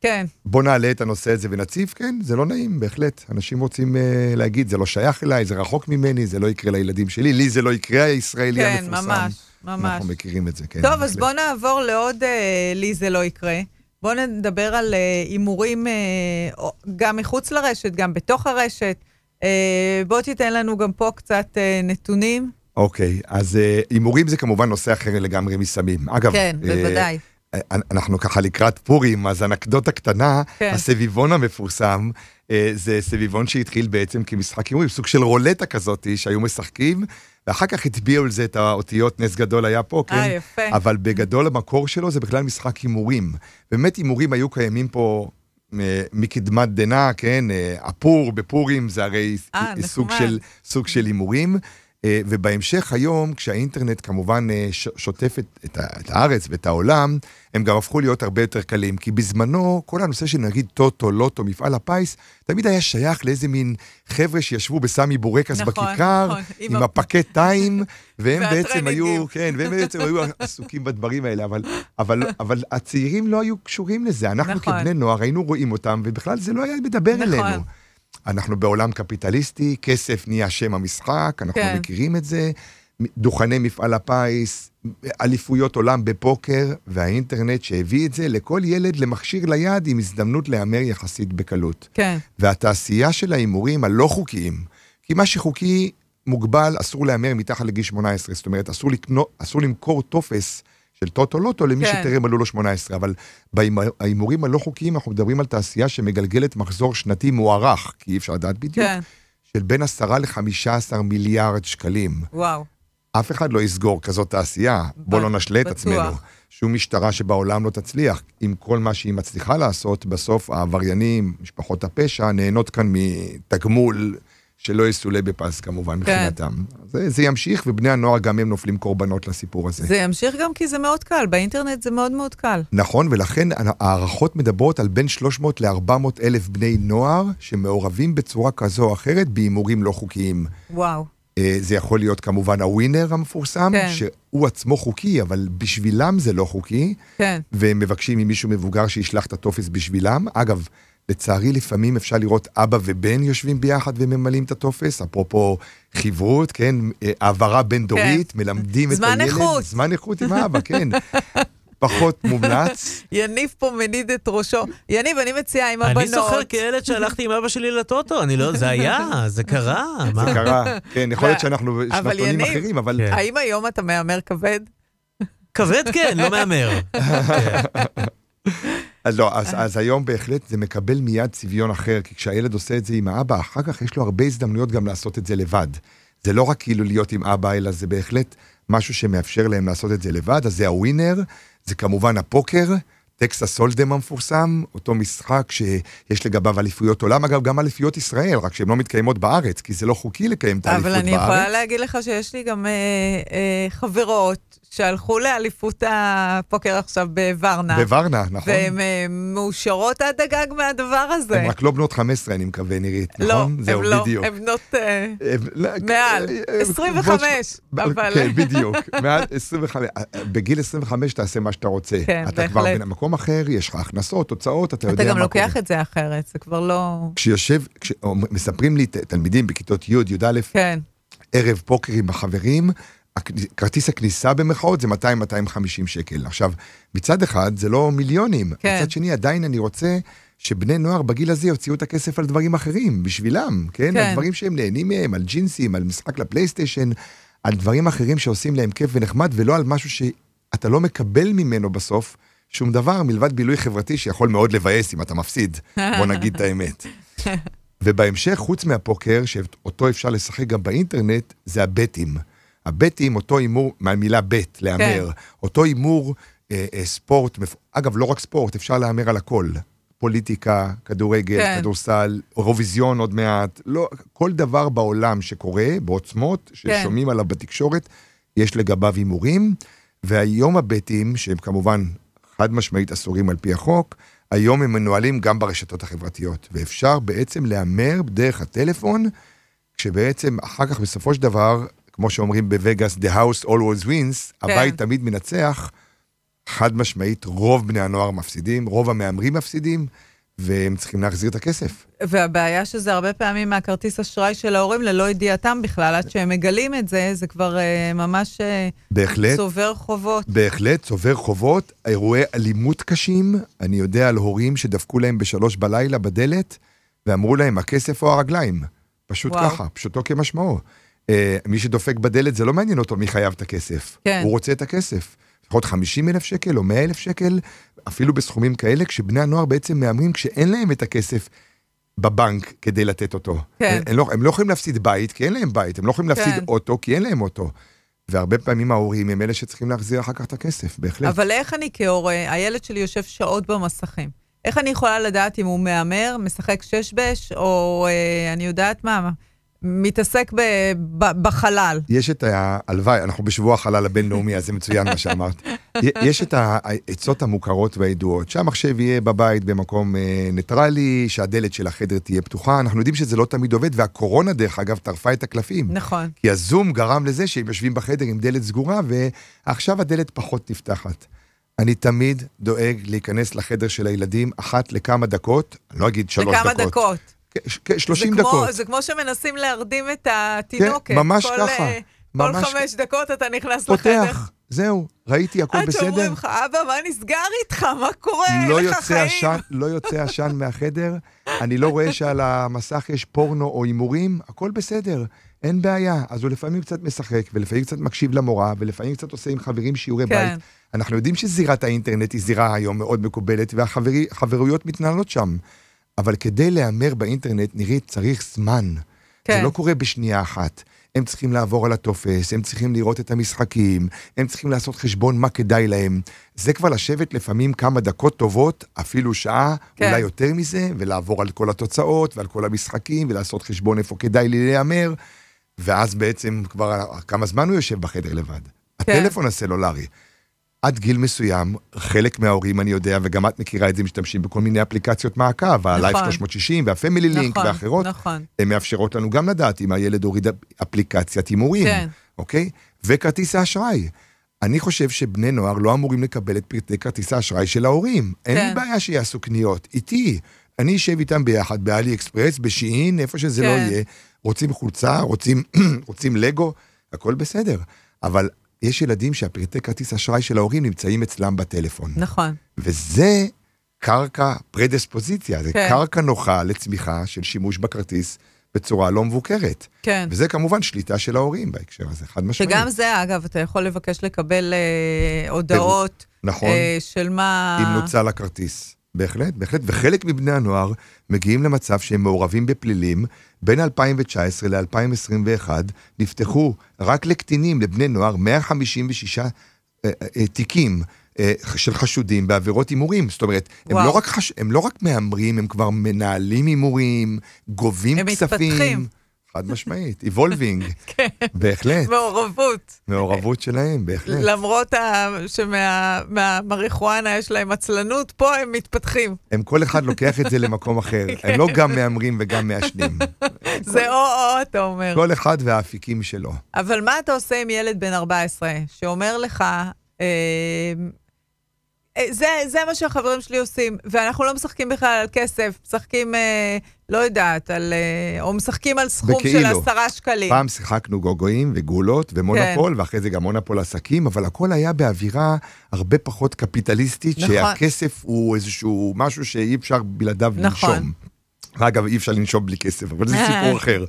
כן, בוא נעלה את הנושא הזה ונציף, כן, זה לא נעים, בהחלט. אנשים רוצים uh, להגיד, זה לא שייך אליי, זה רחוק ממני, זה לא יקרה לילדים שלי, לי זה לא יקרה, הישראלי כן, המפורסם. ממש, ממש. אנחנו מכירים את זה, כן. טוב, אז. בואו נעבור לעוד אה, לי זה לא יקרה. בואו נדבר על אה, הימורים אה, גם מחוץ לרשת, גם בתוך הרשת. אה, בוא תיתן לנו גם פה קצת אה, נתונים. אוקיי, אז הימורים זה כמובן נושא אחר לגמרי מסמים. אגב, כן, בוודאי. אנחנו ככה לקראת פורים, אז אנקדוטה קטנה, כן. הסביבון המפורסם, זה סביבון שהתחיל בעצם כמשחק הימורים, סוג של רולטה כזאת שהיו משחקים, ואחר כך הטביעו על זה את האותיות נס גדול היה פה, כן? אה, יפה. אבל בגדול המקור שלו זה בכלל משחק הימורים. באמת הימורים היו קיימים פה אה, מקדמת דנא, כן? אה, הפור בפורים זה הרי אה, סוג. של, סוג של הימורים. אה, ובהמשך היום, כשהאינטרנט כמובן אה, שוטף את, את, ה- את הארץ ואת העולם, הם גם הפכו להיות הרבה יותר קלים. כי בזמנו, כל הנושא של נגיד טוטו, לוטו, מפעל הפיס, תמיד היה שייך לאיזה מין חבר'ה שישבו בסמי בורקס נכון, בכיכר, נכון, עם עם הפקט טיים, [LAUGHS] והם בעצם היו. כן, והם בעצם היו עסוקים בדברים האלה, אבל, אבל, אבל הצעירים לא היו קשורים לזה. אנחנו נכון. כבני נוער היינו רואים אותם, ובכלל זה לא היה מדבר נכון. אלינו. אנחנו בעולם קפיטליסטי, כסף נהיה שם המשחק, אנחנו כן. מכירים את זה, דוכני מפעל הפיס, אליפויות עולם בפוקר, והאינטרנט שהביא את זה לכל ילד למכשיר ליד עם הזדמנות להמר יחסית בקלות. כן, והתעשייה של ההימורים הלא חוקיים, כי מה שחוקי מוגבל, אסור להמר מתחת לגיל 18, זאת אומרת, אסור, לקנו, אסור למכור טופס של טוטו לוטו למי כן. שטרם מלאו לו 18, אבל בהימורים הלא חוקיים אנחנו מדברים על תעשייה שמגלגלת מחזור שנתי מוערך, כי אי אפשר לדעת בדיוק, כן, של בין 10 ל-15 מיליארד שקלים. וואו. אף אחד לא יסגור כזאת תעשייה, בוא לא נשלה את בטוח. עצמנו. שום משטרה שבעולם לא תצליח. עם כל מה שהיא מצליחה לעשות, בסוף העבריינים, משפחות הפשע, נהנות כאן מתגמול שלא יסולא בפז כמובן כן. מבחינתם. זה, זה ימשיך, ובני הנוער גם הם נופלים קורבנות לסיפור הזה. זה ימשיך גם כי זה מאוד קל, באינטרנט זה מאוד מאוד קל. נכון, ולכן הערכות מדברות על בין 300 ל-400 אלף בני נוער שמעורבים בצורה כזו או אחרת בהימורים לא חוקיים. וואו. אה, זה יכול להיות כמובן הווינר המפורסם, כן. שהוא עצמו חוקי, אבל בשבילם זה לא חוקי, כן. והם מבקשים ממישהו מבוגר שישלח את הטופס בשבילם. אגב, לצערי לפעמים אפשר לראות אבא ובן יושבים ביחד וממלאים את הטופס, אפרופו חברות, כן, אה, העברה בין דורית, מלמדים את זמן הילד. איכות. זמן איכות עם האבא, כן. פחות מומלץ. יניב פה מניד את ראשו. יניב, אני מציעה עם הבנות. אני זוכר כילד שהלכתי עם אבא שלי לטוטו, אני לא, זה היה, זה קרה. מה? זה קרה, כן, יכול להיות שאנחנו אבל יניב, אחרים, אבל כן. האם היום אתה מהמר כבד? כבד כן, לא מהמר. [LAUGHS] אז לא, אז, אז היום בהחלט זה מקבל מיד צביון אחר, כי כשהילד עושה את זה עם האבא, אחר כך יש לו הרבה הזדמנויות גם לעשות את זה לבד. זה לא רק כאילו להיות עם אבא, אלא זה בהחלט משהו שמאפשר להם לעשות את זה לבד, אז זה הווינר, זה כמובן הפוקר, טקסס סולדם המפורסם, אותו משחק שיש לגביו אליפויות עולם, אגב, גם אליפויות ישראל, רק שהן לא מתקיימות בארץ, כי זה לא חוקי לקיים את האליפות אבל בארץ. אני יכולה להגיד לך שיש לי גם אה, אה, חברות שהלכו לאליפות הפוקר עכשיו בוורנה. בוורנה, נכון? והן אה, מאושרות עד הגג מהדבר הזה. הן רק לא בנות 15, אני מקווה, נירית, לא, נכון? זהו, לא, בדיוק. הן בנות... אה, אה, לא, מעל, אה, 25, ב- אבל- כן, בדיוק, מעל 25. בגיל 25 תעשה מה שאתה רוצה. כן, אתה כבר בהחלט. אחר, יש לך הכנסות, הוצאות, אתה יודע אתה מה גם קורה. לוקח את זה אחרת, זה כבר לא... כשיושב, כשמספרים לי ת- תלמידים בכיתות י', י"א, כן, ערב פוקר עם החברים, כרטיס הכניסה במרכאות זה 200-250 שקל. עכשיו, מצד אחד זה לא מיליונים, כן. מצד שני עדיין אני רוצה שבני נוער בגיל הזה יוציאו את הכסף על דברים אחרים, בשבילם, כן? כן. על דברים שהם נהנים מהם, על ג'ינסים, על משחק לפלייסטיישן, על דברים אחרים שעושים להם כיף ונחמד, ולא על משהו שאתה לא מקבל ממנו בסוף שום דבר מלבד בילוי חברתי שיכול מאוד לבאס אם אתה מפסיד, בוא נגיד את האמת. [LAUGHS] ובהמשך, חוץ מהפוקר, שאותו אפשר לשחק גם באינטרנט, זה הבטים. הבטים, אותו הימור, מהמילה בט, להמר. כן. אותו הימור, אה, אה, ספורט, מפ- אגב, לא רק ספורט, אפשר להמר על הכל. פוליטיקה, כדורגל, כן. כדורסל, אירוויזיון עוד מעט, לא, כל דבר בעולם שקורה, בעוצמות, ששומעים עליו בתקשורת, יש לגביו הימורים. והיום הבטים, שהם כמובן חד משמעית אסורים על פי החוק, היום הם מנוהלים גם ברשתות החברתיות, ואפשר בעצם להמר דרך הטלפון, כשבעצם אחר כך בסופו של דבר, כמו שאומרים בווגאס, the house always wins, כן. הבית תמיד מנצח, חד משמעית, רוב בני הנוער מפסידים, רוב המהמרים מפסידים, והם צריכים להחזיר את הכסף. והבעיה שזה הרבה פעמים מהכרטיס אשראי של ההורים ללא ידיעתם בכלל, עד שהם מגלים את זה, זה כבר אה, ממש אה, בהחלט. צובר חובות. בהחלט, צובר חובות, אירועי אלימות קשים. אני יודע על הורים שדפקו להם בשלוש בלילה בדלת, ואמרו להם, הכסף או הרגליים. פשוט וואו. ככה, פשוטו כמשמעו. אה, מי שדופק בדלת, זה לא מעניין אותו מי חייב את הכסף. כן. הוא רוצה את הכסף. לפחות 50 אלף שקל או 100 אלף שקל, אפילו בסכומים כאלה, כשבני הנוער בעצם מהמרים כשאין להם את הכסף בבנק כדי לתת אותו. כן. הם, הם, לא, הם לא יכולים להפסיד בית, כי אין להם בית, הם לא יכולים להפסיד כן. אוטו, כי אין להם אוטו. והרבה פעמים ההורים הם אלה שצריכים להחזיר אחר כך את הכסף, בהחלט. אבל איך אני כהורה, הילד שלי יושב שעות במסכים. איך אני יכולה לדעת אם הוא מהמר, משחק שש בש, או אה, אני יודעת מה, מתעסק ב, ב, בחלל? יש את הלוואי, אנחנו בשבוע החלל הבינלאומי, אז זה מצוין מה שאמרת. יש את העצות המוכרות והידועות, שהמחשב יהיה בבית במקום אה, ניטרלי, שהדלת של החדר תהיה פתוחה, אנחנו יודעים שזה לא תמיד עובד, והקורונה דרך אגב טרפה את הקלפים. נכון. כי הזום גרם לזה שהם יושבים בחדר עם דלת סגורה, ועכשיו הדלת פחות נפתחת. אני תמיד דואג להיכנס לחדר של הילדים אחת לכמה דקות, אני לא אגיד שלוש דקות. לכמה דקות. כ- 30 זה כמו, דקות. זה כמו שמנסים להרדים את התינוקת. כן, ממש כל, ככה. אה, כל ממש חמש דקות אתה נכנס לחדר. פותח, זהו, ראיתי, הכל עד בסדר. שאומרים לך, אבא, מה נסגר איתך? מה קורה? לא אין לך יוצא חיים. לא יוצא עשן מהחדר, אני לא רואה שעל המסך יש פורנו או הימורים, הכל בסדר, אין בעיה. אז הוא לפעמים קצת משחק, ולפעמים קצת מקשיב למורה, ולפעמים קצת עושה עם חברים שיעורי כן. בית. אנחנו יודעים שזירת האינטרנט היא זירה היום מאוד מקובלת, והחברויות מתנהלות שם. אבל כדי להמר באינטרנט, נירית, צריך זמן. כן. זה לא קורה בשנייה אחת. הם צריכים לעבור על הטופס, הם צריכים לראות את המשחקים, הם צריכים לעשות חשבון מה כדאי להם. זה כבר לשבת לפעמים כמה דקות טובות, אפילו שעה, כן. אולי יותר מזה, ולעבור על כל התוצאות ועל כל המשחקים, ולעשות חשבון איפה כדאי לי להמר, ואז בעצם כבר כמה זמן הוא יושב בחדר לבד. כן. הטלפון הסלולרי. עד גיל מסוים, חלק מההורים, אני יודע, וגם את מכירה את זה, משתמשים בכל מיני אפליקציות מעקב, ה-Life 360 וה-Family Link נכון, ואחרות. נכון. הן מאפשרות לנו גם לדעת אם הילד הוריד אפליקציית הימורים, כן. אוקיי? וכרטיס האשראי. אני חושב שבני נוער לא אמורים לקבל את פרטי כרטיס האשראי של ההורים. אין כן. לי בעיה שיעשו קניות, איתי. אני אשב איתם ביחד באלי אקספרס, בשיעין, איפה שזה כן. לא יהיה. רוצים חולצה, רוצים, [CLEARS THROAT] רוצים לגו, הכל בסדר. אבל יש ילדים שהפרטי כרטיס אשראי של ההורים נמצאים אצלם בטלפון. נכון. וזה קרקע פרדספוזיציה, זה כן. קרקע נוחה לצמיחה של שימוש בכרטיס בצורה לא מבוקרת. כן. וזה כמובן שליטה של ההורים בהקשר הזה, חד משמעית. שגם זה, אגב, אתה יכול לבקש לקבל אה, הודעות נכון. אה, של מה... אם נוצל הכרטיס. בהחלט, בהחלט. וחלק מבני הנוער מגיעים למצב שהם מעורבים בפלילים. בין 2019 ל-2021 נפתחו רק לקטינים, לבני נוער, 156 אה, אה, תיקים. אה, של חשודים בעבירות הימורים. זאת אומרת, הם וואו. לא, רק חש... הם לא רק מהמרים, הם כבר מנהלים הימורים, גובים הם כספים. מתפתחים. חד משמעית, evolving, [LAUGHS] כן. בהחלט, מעורבות. מעורבות שלהם, בהחלט. למרות ה... שמהמריחואנה יש להם עצלנות, פה הם מתפתחים. הם כל אחד לוקח את זה למקום אחר. [LAUGHS] הם לא גם מהמרים וגם מעשנים. [LAUGHS] זה או-או, אתה אומר. כל אחד והאפיקים שלו. אבל מה אתה עושה עם ילד בן 14 שאומר לך, אה, זה, זה מה שהחברים שלי עושים, ואנחנו לא משחקים בכלל על כסף, משחקים, אה, לא יודעת, על, אה, או משחקים על סכום של בכאילו. עשרה שקלים. פעם שיחקנו גוגויים וגולות ומונופול, ואחרי זה גם מונופול עסקים, אבל הכל היה באווירה הרבה פחות קפיטליסטית, נכון. שהכסף הוא איזשהו משהו שאי אפשר בלעדיו נכון. לנשום. אגב, אי אפשר לנשום בלי כסף, אבל זה סיפור [LAUGHS] אחר.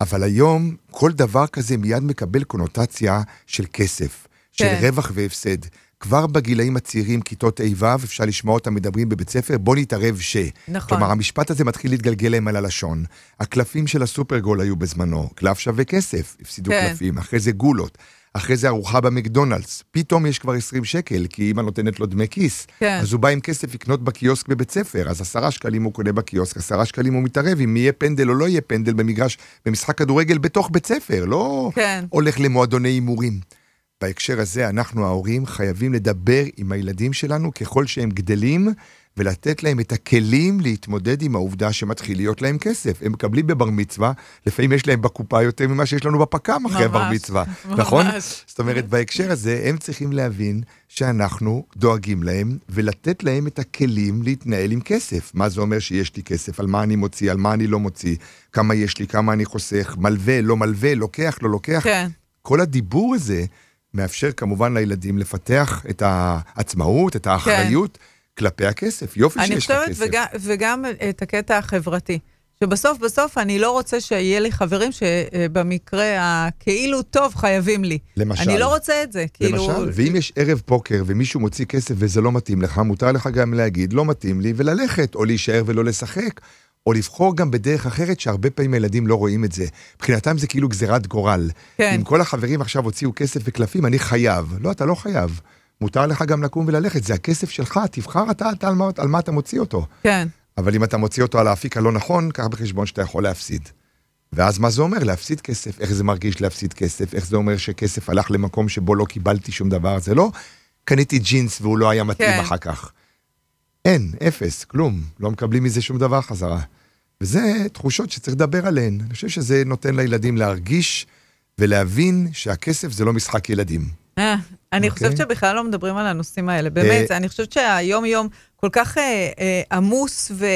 אבל היום, כל דבר כזה מיד מקבל קונוטציה של כסף, של כן. רווח והפסד. כבר בגילאים הצעירים, כיתות ה'-ו', אפשר לשמוע אותם מדברים בבית ספר, בוא נתערב ש. נכון. כלומר, המשפט הזה מתחיל להתגלגל להם על הלשון. הקלפים של הסופרגול היו בזמנו, קלף שווה כסף, הפסידו כן. קלפים, אחרי זה גולות, אחרי זה ארוחה במקדונלדס, פתאום יש כבר 20 שקל, כי אמא נותנת לו דמי כיס. כן. אז הוא בא עם כסף לקנות בקיוסק בבית ספר, אז עשרה שקלים הוא קונה בקיוסק, עשרה שקלים הוא מתערב אם יהיה פנדל או לא יהיה פנדל במגרש, במשחק כדורגל בתוך בית ספר, לא כן. הולך למועדוני הימורים. בהקשר הזה, אנחנו ההורים חייבים לדבר עם הילדים שלנו ככל שהם גדלים, ולתת להם את הכלים להתמודד עם העובדה שמתחיל להיות להם כסף. הם מקבלים בבר מצווה, לפעמים יש להם בקופה יותר ממה שיש לנו בפק"ם אחרי הבר מצווה, ממש. נכון? זאת אומרת, בהקשר הזה, הם צריכים להבין שאנחנו דואגים להם, ולתת להם את הכלים להתנהל עם כסף. מה זה אומר שיש לי כסף, על מה אני מוציא, על מה אני לא מוציא, כמה יש לי, כמה אני חוסך, מלווה, לא מלווה, לוקח, לא לוקח. כן. כל הדיבור הזה מאפשר כמובן לילדים לפתח את העצמאות, את האחריות כלפי הכסף. יופי אני שיש לך חושבת, כסף. וגם, וגם את הקטע החברתי. שבסוף בסוף אני לא רוצה שיהיה לי חברים שבמקרה הכאילו טוב חייבים לי. למשל. אני לא רוצה את זה. כאילו... למשל, ואם יש ערב פוקר ומישהו מוציא כסף וזה לא מתאים לך, מותר לך גם להגיד, לא מתאים לי, וללכת, או להישאר ולא לשחק, או לבחור גם בדרך אחרת, שהרבה פעמים הילדים לא רואים את זה. מבחינתם זה כאילו גזירת גורל. כן. אם כל החברים עכשיו הוציאו כסף וקלפים, אני חייב. לא, אתה לא חייב. מותר לך גם לקום וללכת, זה הכסף שלך, תבחר אתה, אתה על, מה, על מה אתה מוציא אותו. כן. אבל אם אתה מוציא אותו על האפיק הלא נכון, קח בחשבון שאתה יכול להפסיד. ואז מה זה אומר? להפסיד כסף. איך זה מרגיש להפסיד כסף? איך זה אומר שכסף הלך למקום שבו לא קיבלתי שום דבר? זה לא קניתי ג'ינס והוא לא היה מתאים כן. אחר כך. אין, אפס, כלום. לא מקבלים מזה שום דבר חזרה. וזה תחושות שצריך לדבר עליהן. אני חושב שזה נותן לילדים להרגיש ולהבין שהכסף זה לא משחק ילדים. אה, אני אוקיי. חושבת שבכלל לא מדברים על הנושאים האלה. באמת, אה, אני חושבת שהיום-יום כל כך אה, עמוס ו...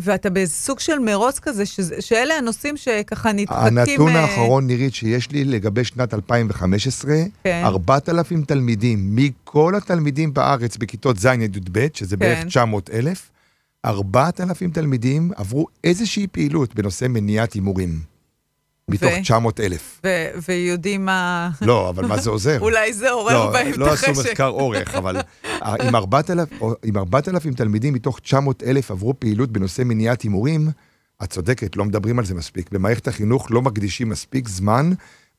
ואתה באיזה סוג של מרוץ כזה, שזה, שאלה הנושאים שככה נדחקים... הנתון האחרון, נירית, שיש לי לגבי שנת 2015, כן. 4,000 תלמידים, מכל התלמידים בארץ בכיתות ז' עד י"ב, שזה בערך כן. 900 אלף, 4,000 תלמידים עברו איזושהי פעילות בנושא מניעת הימורים. מתוך ו? 900 אלף. ו- ויודעים מה... לא, אבל מה זה עוזר? [LAUGHS] אולי זה עורר לא, בהם את לא עשו החשק. מחקר אורך, אבל אה, עם 4,000 או- עם 4,000 תלמידים מתוך 900 אלף עברו פעילות בנושא מניעת הימורים, את צודקת, לא מדברים על זה מספיק. במערכת החינוך לא מקדישים מספיק זמן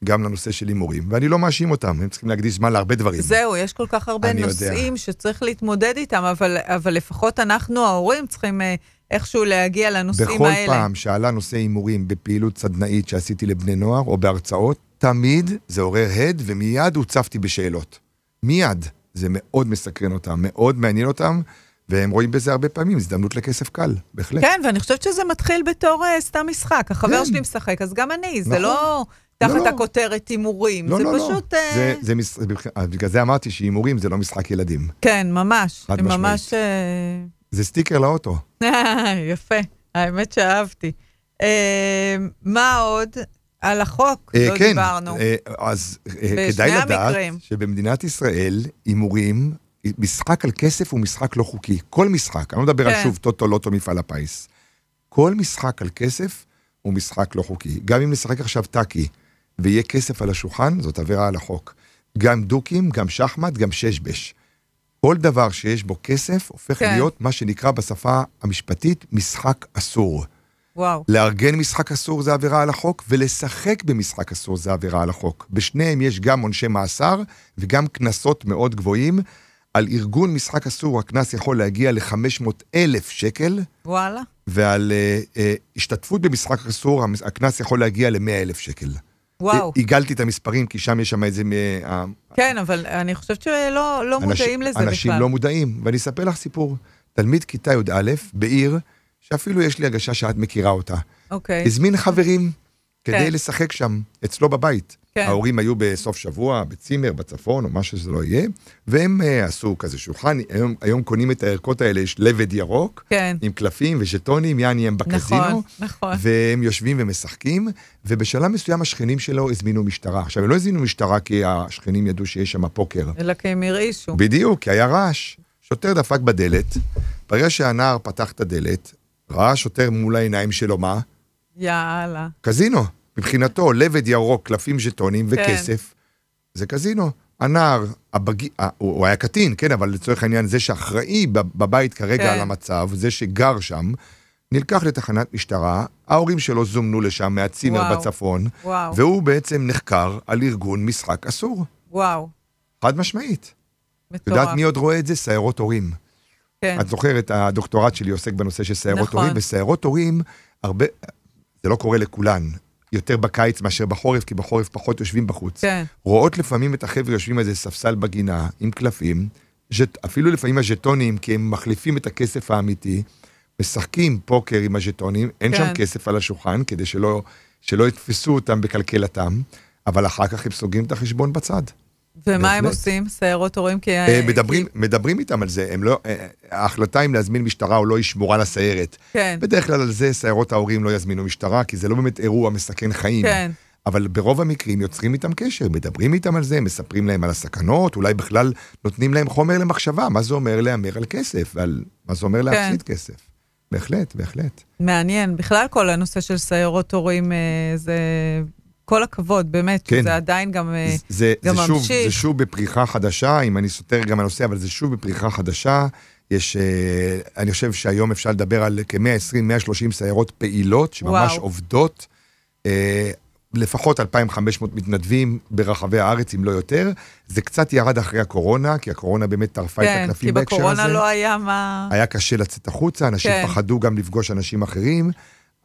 גם לנושא של הימורים, ואני לא מאשים אותם, הם צריכים להקדיש זמן להרבה דברים. זהו, יש כל כך הרבה אני יודע. נושאים שצריך להתמודד איתם, אבל, אבל לפחות אנחנו, ההורים, צריכים אה, איכשהו להגיע לנושאים בכל האלה. פעם שעלה נושא הימורים בפעילות סדנאית שעשיתי לבני נוער או בהרצאות, תמיד זה עורר הד ומיד הוצפתי בשאלות. מיד. זה מאוד מסקרן אותם, מאוד מעניין אותם, והם רואים בזה הרבה פעמים הזדמנות לכסף קל, בהחלט. כן, ואני חושבת שזה מתחיל בתור אה, סתם משחק. החבר כן. שלי משחק, אז גם אני, זה נכון. לא תחת לא. הכותרת הימורים, לא, זה לא, פשוט... לא. אה, זה, זה מש... בגלל זה אמרתי שהימורים זה לא משחק ילדים. כן, ממש. חד משמעית. ממש... זה סטיקר לאוטו. אה, [LAUGHS] יפה, האמת שאהבתי. אה, מה עוד? על החוק אה, לא כן, דיברנו. אה, אז אה, כדאי לדעת המקרים. שבמדינת ישראל הימורים, משחק על כסף הוא משחק לא חוקי. כל משחק, אני לא מדבר כן. על שוב טוטו לוטו מפעל הפיס. כל משחק על כסף הוא משחק לא חוקי. גם אם נשחק עכשיו טאקי ויהיה כסף על השולחן, זאת עבירה על החוק. גם דוקים, גם שחמט, גם ששבש. כל דבר שיש בו כסף הופך כן. להיות מה שנקרא בשפה המשפטית משחק אסור. וואו. לארגן משחק אסור זה עבירה על החוק, ולשחק במשחק אסור זה עבירה על החוק. בשניהם יש גם עונשי מאסר וגם קנסות מאוד גבוהים. על ארגון משחק אסור הקנס יכול להגיע ל-500 אלף שקל, וואלה. ועל uh, uh, השתתפות במשחק אסור הקנס יכול להגיע ל-100 אלף שקל. וואו. עיגלתי את המספרים, כי שם יש שם איזה... אה, כן, אבל אני חושבת שלא לא אנשים- מודעים לזה בכלל. אנשים לא מודעים, ואני אספר לך סיפור. תלמיד כיתה י"א בעיר, שאפילו יש לי הרגשה שאת מכירה אותה. אוקיי. הזמין חברים כדי כן. לשחק שם, אצלו בבית. כן. ההורים היו בסוף שבוע, בצימר, בצפון, או מה שזה לא יהיה, והם uh, עשו כזה שולחן, היום, היום קונים את הערכות האלה, יש לבד ירוק, כן. עם קלפים וז'טונים, יעני הם בקזינו, נכון, נכון. והם יושבים ומשחקים, ובשלב מסוים השכנים שלו הזמינו משטרה. עכשיו, הם לא הזמינו משטרה כי השכנים ידעו שיש שם פוקר. אלא כי הם הרעישו. בדיוק, כי היה רעש. שוטר דפק בדלת, ברגע שהנער פתח את הדלת, ראה שוטר מול העיניים שלו, מה? יאללה. קזינו. מבחינתו, לבד ירוק, קלפים ז'טונים כן. וכסף, זה קזינו. הנער, הבגי... אה, הוא, היה קטין, כן, אבל לצורך העניין, זה שאחראי בב- בבית כרגע כן. על המצב, זה שגר שם, נלקח לתחנת משטרה, ההורים שלו זומנו לשם מהצימר וואו. בצפון, וואו. והוא בעצם נחקר על ארגון משחק אסור. וואו. חד משמעית. מטורף. יודעת מי עוד רואה את זה? סיירות הורים. כן. את זוכרת, הדוקטורט שלי עוסק בנושא של סיירות נכון. הורים, וסיירות הורים, הרבה, זה לא קורה לכולן, יותר בקיץ מאשר בחורף, כי בחורף פחות יושבים בחוץ. כן. רואות לפעמים את החבר'ה יושבים על איזה ספסל בגינה, עם קלפים, ז'ט, אפילו לפעמים הז'טונים, כי הם מחליפים את הכסף האמיתי, משחקים פוקר עם הז'טונים, אין כן. שם כסף על השולחן, כדי שלא, שלא יתפסו אותם בקלקלתם, אבל אחר כך הם סוגרים את החשבון בצד. ומה הם. עושים? סיירות הורים? כי... אה, מדברים, מדברים איתם על זה, לא, אה, ההחלטה אם להזמין משטרה או לא היא שמורה לסיירת. כן. בדרך כלל על זה סיירות ההורים לא יזמינו משטרה, כי זה לא באמת אירוע מסכן חיים. כן. אבל ברוב המקרים יוצרים איתם קשר, מדברים איתם על זה, מספרים להם על הסכנות, אולי בכלל נותנים להם חומר למחשבה, מה זה אומר להמר על כסף, ועל מה זה אומר כן. להפסיד כסף. בהחלט, בהחלט. מעניין. בכלל כל הנושא של סיירות הורים אה, זה... כל הכבוד, באמת. כן. זה עדיין גם, אה, זה, גם זה, שוב, ממשיך. זה שוב בפריחה חדשה, אם אני סותר גם הנושא, אבל זה שוב בפריחה חדשה. יש, אה, אני חושב שהיום אפשר לדבר על כ-120-130 סיירות פעילות, שממש וואו. עובדות. אה, לפחות 2,500 מתנדבים ברחבי הארץ, אם לא יותר. זה קצת ירד אחרי הקורונה, כי הקורונה באמת טרפה את כן, כי הקלפים בהקשר הזה. בקורונה לא היה מה... היה קשה לצאת החוצה, אנשים כן. פחדו גם לפגוש אנשים אחרים.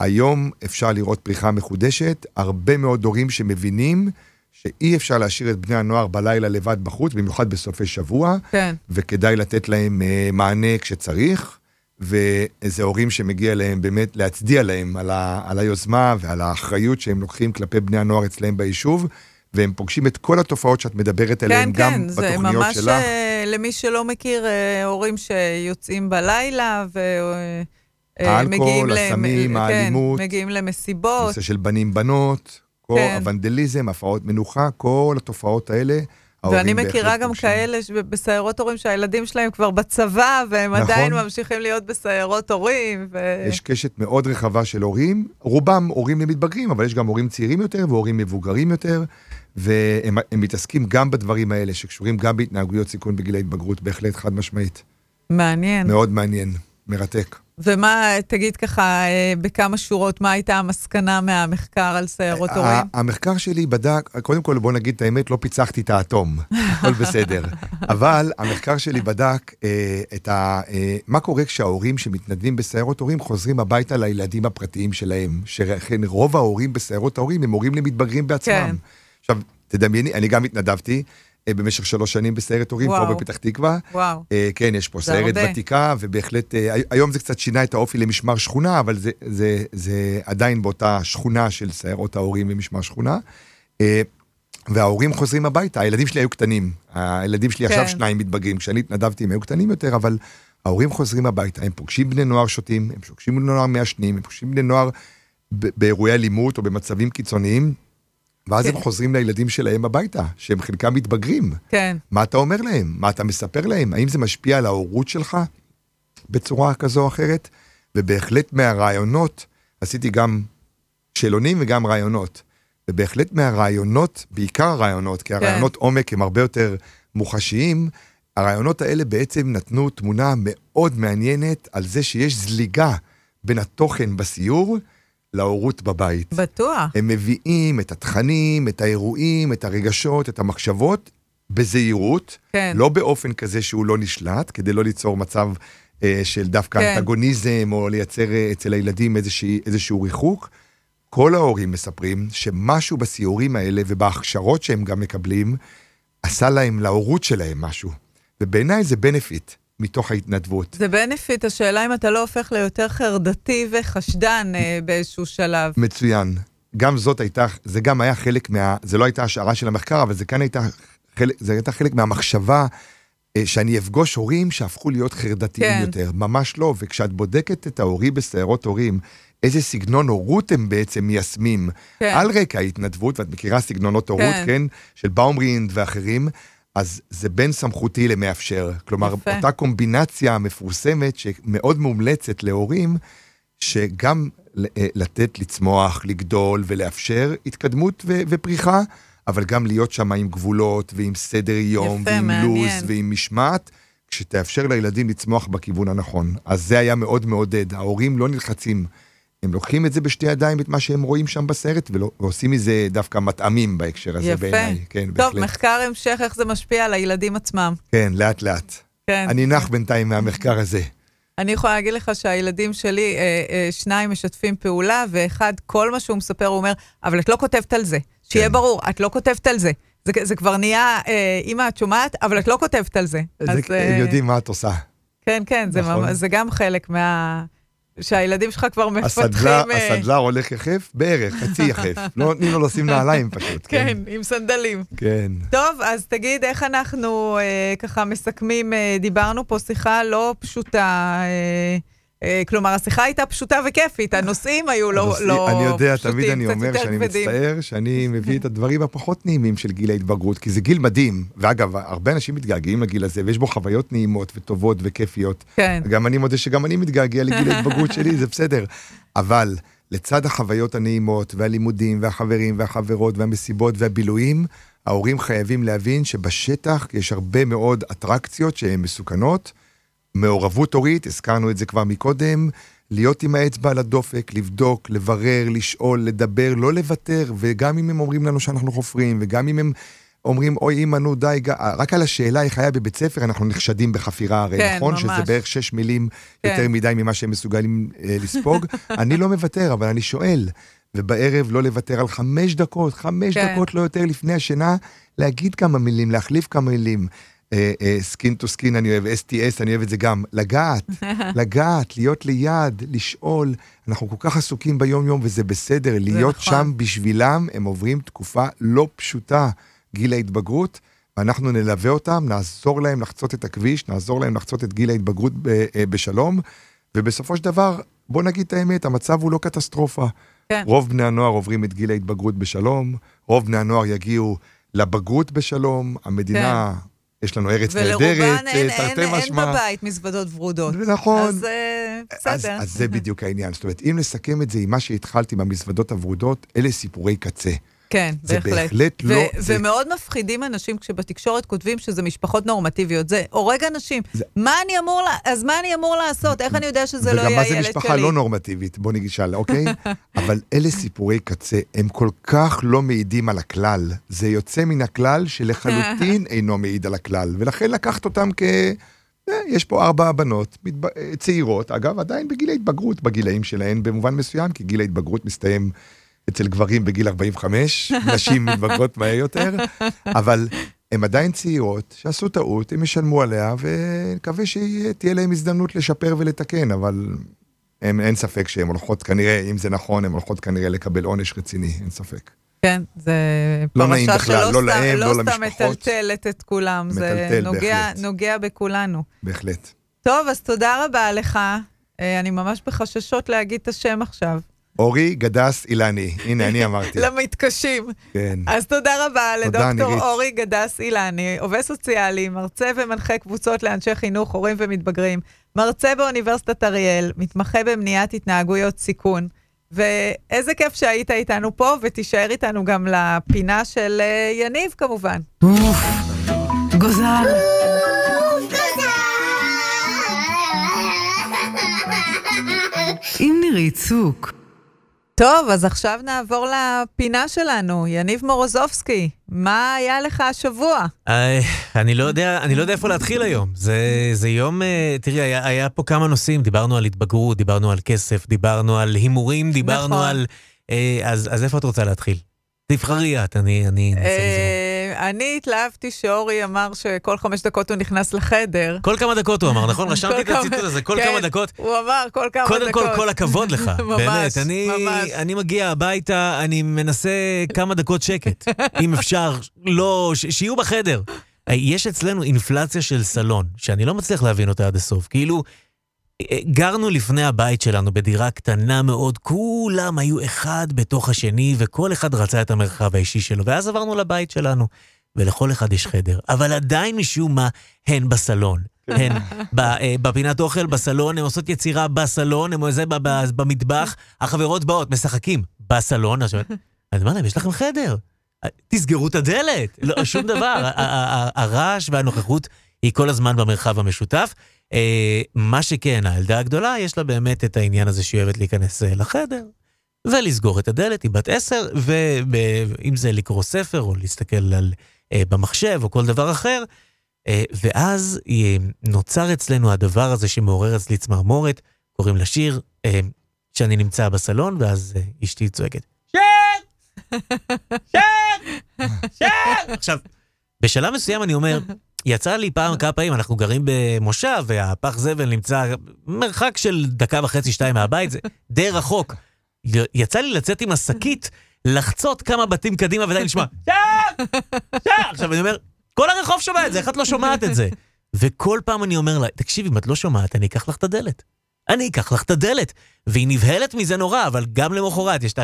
היום אפשר לראות פריחה מחודשת, הרבה מאוד הורים שמבינים שאי אפשר להשאיר את בני הנוער בלילה לבד בחוץ, במיוחד בסופי שבוע, כן. וכדאי לתת להם אה, מענה כשצריך, ואיזה הורים שמגיע להם באמת להצדיע להם על, ה, על היוזמה ועל האחריות שהם לוקחים כלפי בני הנוער אצלם ביישוב, והם פוגשים את כל התופעות שאת מדברת עליהן כן, גם כן, זה בתוכניות ממש, שלך. אה, למי שלא מכיר, אה, הורים שיוצאים בלילה ו... אה, אה, האלכוהול, ל- הסמים, כן, האלימות. מגיעים למסיבות. נושא של בנים בנות, כל כן. הוונדליזם, הפרעות מנוחה, כל התופעות האלה. ואני מכירה גם פוגשים. כאלה בסיירות הורים שהילדים שלהם כבר בצבא, והם נכון. עדיין ממשיכים להיות בסיירות הורים. ו... יש קשת מאוד רחבה של הורים, רובם הורים למתבגרים, אבל יש גם הורים צעירים יותר והורים מבוגרים יותר, והם הם מתעסקים גם בדברים האלה, שקשורים גם בהתנהגויות סיכון בגיל ההתבגרות, בהחלט חד משמעית. מעניין. מאוד מעניין, מרתק. ומה, תגיד ככה, אה, בכמה שורות, מה הייתה המסקנה מהמחקר על סיירות הורים? המחקר שלי בדק, קודם כל בוא נגיד את האמת, לא פיצחתי את האטום, הכל בסדר. [LAUGHS] אבל המחקר שלי בדק אה, את ה, אה, מה קורה כשההורים שמתנדבים בסיירות הורים חוזרים הביתה לילדים הפרטיים שלהם. שכן רוב ההורים בסיירות ההורים הם הורים למתבגרים בעצמם. כן. עכשיו, תדמייני, אני גם התנדבתי. אה, במשך שלוש שנים בסיירת הורים. פה בפתח תקווה. וואו. אה, כן, יש פה סיירת הרבה. ותיקה, ובהחלט, אה, הי- היום זה קצת שינה את האופי למשמר שכונה, אבל זה, זה, זה עדיין באותה שכונה של סיירות ההורים ומשמר שכונה. וההורים חוזרים הביתה, הילדים שלי היו קטנים. הילדים שלי עכשיו כן. שניים מתבגרים, כשאני התנדבתי הם היו קטנים יותר, אבל ההורים חוזרים הביתה, הם פוגשים בני נוער שותים, הם פוגשים בני נוער מעשנים, הם פוגשים בני נוער באירועי אלימות או במצבים קיצוניים, ואז כן. הם חוזרים לילדים שלהם הביתה, שהם חלקם מתבגרים. כן. מה אתה אומר להם? מה אתה מספר להם? האם זה משפיע על ההורות שלך בצורה כזו או אחרת? ובהחלט מהרעיונות, עשיתי גם שאלונים וגם רעיונות. ובהחלט מהרעיונות, בעיקר הרעיונות, כי הרעיונות עומק הם הרבה יותר מוחשיים, הרעיונות האלה בעצם נתנו תמונה מאוד מעניינת על זה שיש זליגה בין התוכן בסיור להורות בבית. בטוח. הם מביאים את התכנים, את האירועים, את הרגשות, את המחשבות, בזהירות, כן. לא באופן כזה שהוא לא נשלט, כדי לא ליצור מצב אה, של דווקא כן. אנטגוניזם, או לייצר אה, אצל הילדים איזושהי, איזשהו ריחוק. כל ההורים מספרים שמשהו בסיורים האלה ובהכשרות שהם גם מקבלים, עשה להם, להורות שלהם משהו. ובעיניי זה בנפיט מתוך ההתנדבות. זה בנפיט, השאלה אם אתה לא הופך ליותר חרדתי וחשדן אה, באיזשהו שלב. מצוין. גם זאת הייתה, זה גם היה חלק מה... זה לא הייתה השערה של המחקר, אבל זה כאן הייתה חלק, זה הייתה חלק מהמחשבה אה, שאני אפגוש הורים שהפכו להיות חרדתיים כן. יותר. ממש לא. וכשאת בודקת את ההורים בסיירות הורים, איזה סגנון הורות הם בעצם מיישמים כן. על רקע ההתנדבות, ואת מכירה סגנונות הורות, כן. כן? של באומרינד ואחרים. אז זה בין סמכותי למאפשר. כלומר, יפה. אותה קומבינציה מפורסמת שמאוד מומלצת להורים, שגם אה, לתת לצמוח, לגדול ולאפשר התקדמות ו- ופריחה, אבל גם להיות שם עם גבולות ועם סדר יום יפה, ועם מעניין. לו"ז ועם משמעת, כשתאפשר לילדים לצמוח בכיוון הנכון. אז זה היה מאוד מעודד. ההורים לא נלחצים. הם לוקחים את זה בשתי ידיים, את מה שהם רואים שם בסרט, ולא- ועושים מזה דווקא מטעמים בהקשר הזה יפה. בעיניי. כן, טוב, בהחלט. מחקר המשך, איך זה משפיע על הילדים עצמם. כן, לאט לאט. כן. אני נח בינתיים מהמחקר הזה. אני יכולה להגיד לך שהילדים שלי, אה, אה, שניים משתפים פעולה, ואחד, כל מה שהוא מספר, הוא אומר, אבל את לא כותבת על זה. שיהיה כן. ברור, את לא כותבת על זה. זה, זה כבר נהיה, אה, אמא, את שומעת? אבל את לא כותבת על זה. זה- אז, אה, הם יודעים מה את עושה. כן, כן, זה, נכון. ממש, זה גם חלק מה... שהילדים שלך כבר מפתחים... הסדלר, אה, הסדלר הולך יחף? בערך, חצי [LAUGHS] יחף. לא נותנים לו לשים נעליים פשוט. כן, עם סנדלים. כן. טוב, אז תגיד, איך אנחנו אה, ככה מסכמים, אה, דיברנו פה שיחה לא פשוטה, כלומר, השיחה הייתה פשוטה וכיפית, הנושאים היו לא, הנושאים- לא אני יודע, פשוטים, תמיד אני קצת אומר יותר שאני כבדים. מצטער שאני מביא את הדברים הפחות נעימים של גיל ההתבגרות, כי זה גיל מדהים. ואגב, הרבה אנשים מתגעגעים לגיל הזה, ויש בו חוויות נעימות וטובות וכיפיות. כן, גם אני מודה שגם אני מתגעגע לגיל [LAUGHS] ההתבגרות שלי, זה בסדר. אבל לצד החוויות הנעימות, והלימודים, והחברים, והחברות, והמסיבות, והבילויים, ההורים חייבים להבין שבשטח יש הרבה מאוד אטרקציות שהן מסוכנות. מעורבות הורית, הזכרנו את זה כבר מקודם, להיות עם האצבע על הדופק, לבדוק, לברר, לשאול, לדבר, לא לוותר, וגם אם הם אומרים לנו שאנחנו חופרים, וגם אם הם אומרים, אוי אמא, נו די, ג- רק על השאלה איך היה בבית ספר, אנחנו נחשדים בחפירה הרי, כן, נכון? ממש. שזה בערך שש מילים כן. יותר מדי ממה שהם מסוגלים אה, לספוג. [LAUGHS] אני לא מוותר, אבל אני שואל. ובערב לא לוותר על חמש דקות, חמש כן. דקות לא יותר לפני השינה, להגיד כמה מילים, להחליף כמה מילים. skin to skin אני אוהב, STS אני אוהב את זה גם, לגעת, [LAUGHS] לגעת, להיות ליד, לשאול. אנחנו כל כך עסוקים ביום-יום וזה בסדר, להיות נכון. שם בשבילם, הם עוברים תקופה לא פשוטה, גיל ההתבגרות, ואנחנו נלווה אותם, נעזור להם לחצות את הכביש, נעזור להם לחצות את גיל ההתבגרות ב- אה, בשלום, ובסופו של דבר, בוא נגיד את האמת, המצב הוא לא קטסטרופה. כן. רוב בני הנוער עוברים את גיל ההתבגרות בשלום, רוב בני הנוער יגיעו לבגרות בשלום, המדינה, יש לנו ארץ נהדרת, ולרובן אה, אין, אין, תרתי אין משמע. בבית מזוודות ורודות. נכון. אז אה, אז, בסדר. אז זה בדיוק העניין. זאת אומרת, אם נסכם את זה עם מה שהתחלתי במזוודות הוורודות, אלה סיפורי קצה. כן, זה בהחלט. בהחלט לא- ו- זה- ומאוד מפחידים אנשים כשבתקשורת כותבים שזה משפחות נורמטיביות. זה הורג אנשים. זה- מה אני אמור, לה- אז מה אני אמור לעשות? איך אני יודע שזה לא וגם יהיה מה זה הילד שלי? משפחה לא נורמטיבית, בוא נשאל, אוקיי? [LAUGHS] אבל אלה סיפורי קצה, הם כל כך לא מעידים על הכלל. זה יוצא מן הכלל שלחלוטין [LAUGHS] אינו מעיד על הכלל, ולכן לקחת אותם כ... אה, יש פה ארבע בנות, מתב... אה, צעירות, אגב, עדיין בגיל ההתבגרות, בגילאים שלהן במובן מסוים, כי גיל ההתבגרות מסתיים אצל גברים בגיל 45, נשים מתבגרות מהר יותר, אבל הן עדיין צעירות, שעשו טעות, הם ישלמו עליה, ונקווה שתהיה להם הזדמנות לשפר ולתקן, אבל הם, אין ספק שהן הולכות כנראה, אם זה נכון, הן הולכות כנראה לקבל עונש רציני, אין ספק. כן, זה לא פרשה בכלל, שלא לא סתם- להם, לא לא סתם. מטלטלת את כולם. זה מטלטל, נוגע, בהחלט. נוגע בכולנו. בהחלט. טוב, אז תודה רבה לך. אה, אני ממש בחששות להגיד את השם עכשיו. אורי גדס אילני, הנה, אני אמרתי. [LAUGHS] למתקשים. כן. אז תודה רבה לדוקטור. אורי גדס אילני, עובד סוציאלי, מרצה ומנחה קבוצות לאנשי חינוך, הורים ומתבגרים, מרצה באוניברסיטת אריאל, מתמחה במניעת התנהגויות סיכון. ואיזה כיף שהיית איתנו פה, ותישאר איתנו גם לפינה של אה, יניב כמובן. אוף, גוזל. עם נירית צוק. טוב, אז עכשיו נעבור לפינה שלנו, יניב מורוזובסקי, מה היה לך השבוע? אני לא יודע, אני לא יודע איפה להתחיל היום. זה, זה יום, אה, תראי, היה, היה פה כמה נושאים, דיברנו על התבגרות, דיברנו על כסף, דיברנו על הימורים, דיברנו נכון. על... אה, אז, אז איפה את רוצה להתחיל? תבחרי את, אני אני אני התלהבתי שאורי אמר שכל חמש דקות הוא נכנס לחדר. כל כמה דקות הוא אמר, נכון? רשמתי את הציטוט הזה, כל כן, כמה דקות. הוא אמר כל כמה דקות. קודם כל, כל הכבוד לך, [LAUGHS] באמת. אני, מגיע הביתה, אני מנסה כמה דקות שקט. [LAUGHS] אם אפשר, לא, שיהיו בחדר. יש אצלנו אינפלציה של סלון, שאני לא מצליח להבין אותה עד הסוף. כאילו, גרנו לפני הבית שלנו בדירה קטנה מאוד, כולם היו אחד בתוך השני, וכל אחד רצה את המרחב האישי שלו. ואז עברנו לבית שלנו, ולכל אחד יש חדר. אבל עדיין משום מה, הן בסלון. הן אה, בפינת אוכל, בסלון, הן עושות יצירה בסלון, הן זה במטבח, החברות באות, משחקים בסלון. עכשיו, אני אומר להם, יש לכם חדר. תסגרו את הדלת. לא, שום דבר. הרעש והנוכחות היא כל הזמן במרחב המשותף. אה, מה שכן, הילדה הגדולה, יש לה באמת את העניין הזה שהיא אוהבת להיכנס אה, לחדר. ולסגור את הדלת, היא בת עשר, ואם זה לקרוא ספר או להסתכל על, אה, במחשב או כל דבר אחר, אה, ואז אה, נוצר אצלנו הדבר הזה שמעורר אצלי צמרמורת, קוראים לשיר, אה, שאני נמצא בסלון, ואז אה, אשתי צועקת, שר! שר! שר! עכשיו, בשלב מסוים אני אומר, [LAUGHS] יצא לי פעם כמה פעמים, אנחנו גרים במושב, והפח זבל נמצא מרחק של דקה וחצי, שתיים מהבית, זה די רחוק. יצא לי לצאת עם השקית, לחצות כמה בתים קדימה ועדיין לשמוע, [LAUGHS] שר! שר! עכשיו אני אומר, כל הרחוב שומע את זה, איך את לא שומעת את זה? וכל פעם אני אומר לה, תקשיבי, אם את לא שומעת, אני אקח לך את הדלת. אני אקח לך את הדלת. והיא נבהלת מזה נורא, אבל גם למחרת יש את ה...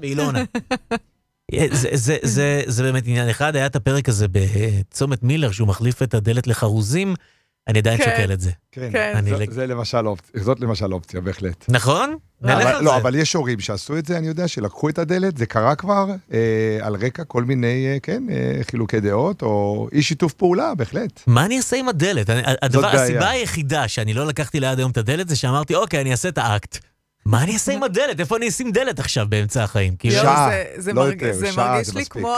והיא לא עונה. [LAUGHS] זה, זה, זה, זה באמת עניין אחד, היה את הפרק הזה בצומת מילר, שהוא מחליף את הדלת לחרוזים, אני עדיין כן. שוקל את זה. כן, כן. אני זו- לג- זה למשל אופציה, זאת למשל אופציה, בהחלט. נכון? נלך אבל, על לא, זה. אבל יש הורים שעשו את זה, אני יודע, שלקחו את הדלת, זה קרה כבר אה, על רקע כל מיני, אה, כן, אה, חילוקי דעות, או אי שיתוף פעולה, בהחלט. מה אני אעשה עם הדלת? אני, הדבר. הסיבה היחידה שאני לא לקחתי ליד היום את הדלת זה שאמרתי, אוקיי, אני אעשה את האקט. מה אני אעשה עם הדלת? איפה אני אשים דלת עכשיו באמצע החיים? שעה, לא יותר, זה שעה מרגיש לי. כמו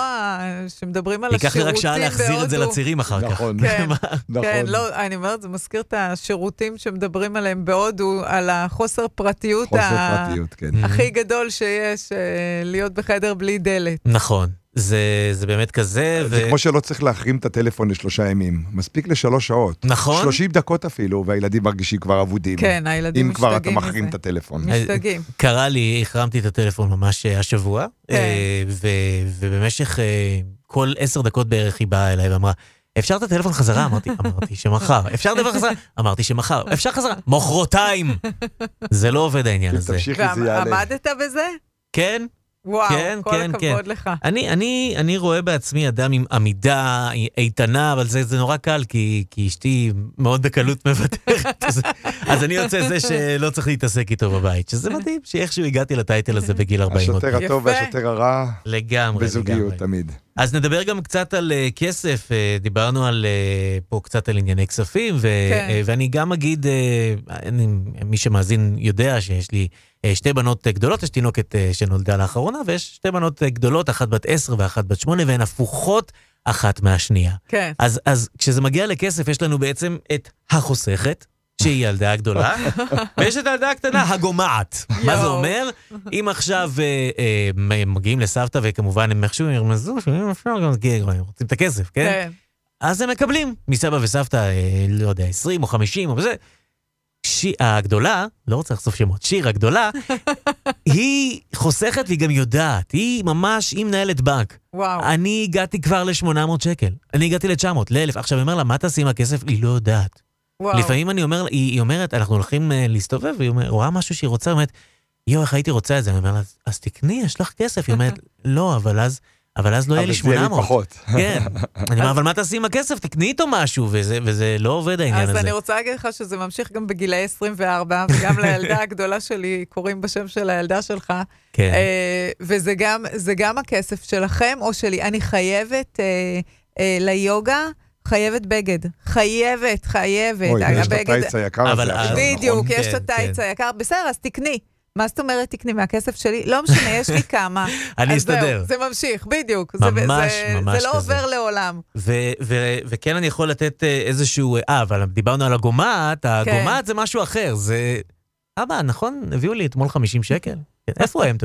שמדברים על ייקח לי השירותים רק שעה להחזיר את זה בהודו. לצירים אחר כך. נכון, כן, [LAUGHS] נכון. כן, לא, אני אומרת, זה מזכיר את השירותים שמדברים עליהם בהודו, על החוסר פרטיות כן. הכי גדול שיש, אה, להיות בחדר בלי דלת. נכון. זה, זה באמת כזה, זה כמו שלא צריך להחרים את הטלפון לשלושה ימים, מספיק לשלוש שעות. נכון. 30 דקות אפילו, והילדים מרגישים כבר אבודים. כן, הילדים אם כבר אתה משתגעים מחרים. את הטלפון. משתגעים. קרה לי, החרמתי את הטלפון ממש אה, השבוע, כן. אה, ו- ובמשך אה, כל עשר דקות בערך היא באה אליי ואמרה, אפשר את הטלפון חזרה? [LAUGHS] אמרתי, אמרתי שמחר. אפשר הטלפון חזרה? אמרתי שמחר. אפשר חזרה? מחרתיים. [LAUGHS] זה לא עובד העניין הזה. תמשיכי, זה יעלה. ועמדת בזה? כן, וואו, כן, כל כן, הכבוד כן. לך. אני, אני, אני רואה בעצמי אדם עם עמידה איתנה, אבל זה, זה נורא קל, כי, כי אשתי מאוד בקלות [LAUGHS] מוותרת. אז, אז אני יוצא זה שלא צריך להתעסק איתו בבית, שזה מדהים, שאיכשהו הגעתי לטייטל הזה בגיל 40. עוד. השוטר הטוב. והשוטר הרע לגמרי, בזוגיות לגמרי. תמיד. אז נדבר גם קצת על uh, כסף, uh, דיברנו על, uh, פה קצת על ענייני כספים, ו, כן. uh, ואני גם אגיד, uh, אני, מי שמאזין יודע שיש לי uh, שתי בנות uh, גדולות, יש תינוקת uh, שנולדה לאחרונה, ויש שתי בנות uh, גדולות, אחת בת עשר ואחת בת שמונה, והן הפוכות אחת מהשנייה. כן. אז, אז כשזה מגיע לכסף, יש לנו בעצם את החוסכת, שהיא ילדה הגדולה, [LAUGHS] ויש את הילדה הקטנה, הגומעת. מה זה. אומר? אם עכשיו אה, אה, מ- מגיעים לסבתא, וכמובן הם איכשהו ירמזו, שאם אפשר גם להגיע, הם רוצים את הכסף, כן? כן. אז הם מקבלים מסבא וסבתא, אה, לא יודע, 20 או 50 או זה. הגדולה, לא רוצה לחשוף שמות, שיר הגדולה, [LAUGHS] היא חוסכת והיא גם יודעת, היא ממש, היא מנהלת בנק. וואו. אני הגעתי כבר ל-800 שקל, אני הגעתי ל-900, ל-1000. עכשיו, אני אומר לה, מה תעשי עם הכסף? היא לא יודעת. וואו. לפעמים אני אומר, היא, היא אומרת, אנחנו הולכים uh, להסתובב, והיא אומר, רואה משהו שהיא רוצה, היא אומרת, יואו, איך הייתי רוצה את זה? אני אומר לה, אז תקני, יש לך כסף. היא אומרת, לא, אבל אז, אבל אז לא יהיה לי אבל זה יהיה לי 800. פחות. [LAUGHS] כן. אני אומר, אבל מה תעשי עם הכסף? תקני איתו משהו, וזה, וזה לא עובד העניין אז הזה. אני רוצה להגיד לך שזה ממשיך גם בגילאי 24, וגם לילדה [LAUGHS] הגדולה שלי קוראים בשם של הילדה שלך. כן. אה, וזה גם, זה גם הכסף שלכם או שלי. אני חייבת אה, אה, ליוגה, חייבת בגד. חייבת, חייבת. אוי, יש את הטייץ היקר הזה עכשיו, בדיוק, נכון? יש כן, את הטייץ כן. היקר. בסדר, אז תקני. מה זאת אומרת תקני מהכסף שלי? לא משנה, יש לי כמה. [LAUGHS] אני אסתדר. זה ממשיך, בדיוק. זה- ממש, זה- ממש זה לא כזה. עובר לעולם. ו- ו- וכן אני יכול לתת אה, איזשהו... אה, אבל דיברנו על הגומעת, הגומעת זה משהו אחר, זה... אבא, נכון? הביאו לי אתמול 50 שקל? כן, איפה הם?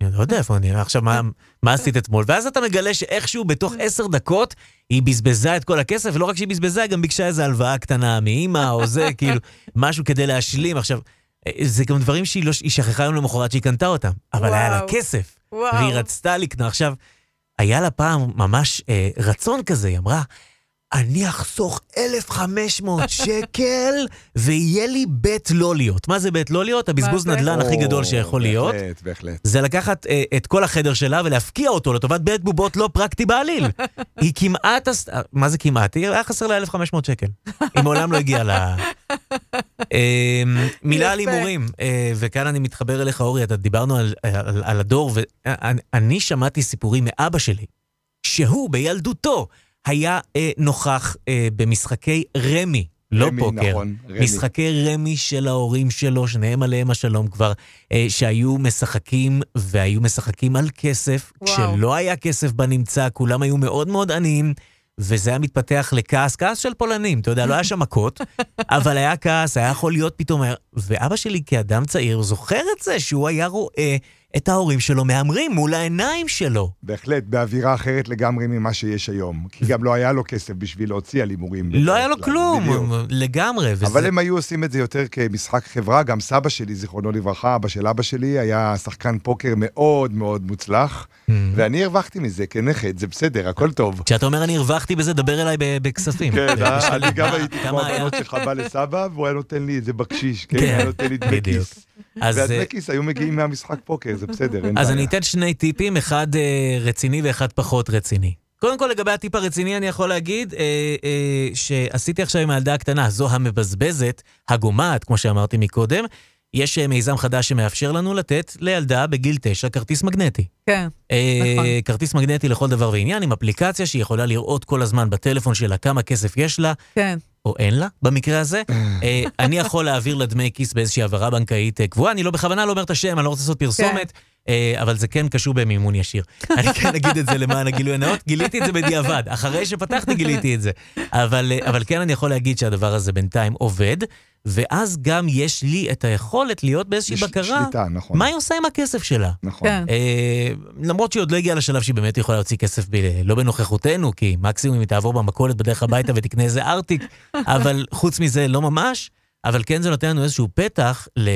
אני לא יודע איפה אני... עכשיו, מה, מה עשית אתמול? ואז אתה מגלה שאיכשהו בתוך עשר דקות היא בזבזה את כל הכסף, ולא רק שהיא בזבזה, היא גם ביקשה איזו הלוואה קטנה מאימא, או זה, [LAUGHS] כאילו, משהו כדי להשלים. עכשיו, אה, זה גם דברים שהיא לא, שכחה יום למחרת שהיא קנתה אותם, אבל היה לה וואו. כסף. וואו. והיא רצתה לקנות. עכשיו, היה לה פעם ממש אה, רצון כזה, היא אמרה, אני אחסוך 1,500 [LAUGHS] שקל ויהיה לי בית לא להיות. מה זה בית לא להיות? הבזבוז? נדל"ן הכי גדול שיכול להיות. בהחלט, בהחלט. זה לקחת אה, את כל החדר שלה ולהפקיע אותו לטובת בית בובות לא פרקטי בעליל. [LAUGHS] היא כמעט, מה זה כמעט? היא היה חסר לה 1,500 שקל. היא מעולם לא הגיעה ל... אה, מילה על. הימורים, אה, וכאן אני מתחבר אליך, אורי, אתה דיברנו על, על, על הדור, ואני שמעתי סיפורים מאבא שלי, שהוא בילדותו היה אה, נוכח אה, במשחקי רמי. לא רמי, פוקר, נכון, רמי. משחקי רמי של ההורים שלו, שניהם עליהם השלום כבר, אה, שהיו משחקים והיו משחקים על כסף, וואו. כשלא היה כסף בנמצא, כולם היו מאוד מאוד עניים, וזה היה מתפתח לכעס, כעס של פולנים, אתה יודע, לא היה שם מכות, [LAUGHS] אבל היה כעס, היה יכול להיות פתאום, ואבא שלי כאדם צעיר זוכר את זה שהוא היה רואה את ההורים שלו מהמרים מול העיניים שלו. בהחלט, באווירה אחרת לגמרי ממה שיש היום. כי גם לא היה לו כסף בשביל להוציא על הימורים. לא היה לו כלום, בדיוק. לגמרי. וזה- אבל הם היו עושים את זה יותר כמשחק חברה, גם סבא שלי, זיכרונו לברכה, אבא של אבא שלי, היה שחקן פוקר מאוד מאוד מוצלח, Mm. ואני הרווחתי מזה כנכד, זה בסדר, הכל טוב. כשאתה אומר אני הרווחתי בזה, דבר אליי בכספים. כן, [LAUGHS] אני גם הייתי כמו? הבנות שלך בא לסבא, והוא היה נותן לי איזה בקשיש, כן, כן, היה נותן לי דמי בדיוק. כיס. אז, אה, והדמי כיס היו מגיעים מהמשחק פוקר, זה בסדר, אין אז בעיה. אני אתן שני טיפים, אחד אה, רציני ואחד פחות רציני. קודם כל, לגבי הטיפ הרציני, אני יכול להגיד אה, אה, שעשיתי עכשיו עם הילדה הקטנה, זו המבזבזת, הגומעת, כמו שאמרתי מקודם. יש אה, מיזם חדש שמאפשר לנו לתת לילדה בגיל 9 כרטיס מגנטי. כן. אה, נכון. כרטיס מגנטי לכל דבר ועניין, עם אפליקציה שהיא יכולה לראות כל הזמן בטלפון שלה כמה כסף יש לה, כן. או אין לה, במקרה הזה. אה, אני יכול להעביר לה דמי כיס באיזושהי העברה בנקאית אה, קבועה, אני לא בכוונה לא אומר את השם, אני לא רוצה לעשות פרסומת, אה, אבל זה כן קשור במימון ישיר. [LAUGHS] אני כן אגיד את זה למען הגילוי הנאות, גיליתי את זה בדיעבד, אחרי שפתחתי גיליתי את זה. אבל, אה, אבל כן אני יכול להגיד שהדבר הזה בינתיים עובד, ואז גם יש לי את היכולת להיות באיזושהי בקרה, שליטה, נכון. מה היא עושה עם הכסף שלה. נכון. כן. אה, למרות שהיא עוד לא הגיעה לשלב שהיא באמת יכולה להוציא כסף ב- לא בנוכחותנו, כי מקסימום היא תעבור במכולת בדרך הביתה ותקנה איזה ארטיק, [LAUGHS] אבל חוץ מזה לא ממש, אבל כן זה נותן לנו איזשהו פתח ל...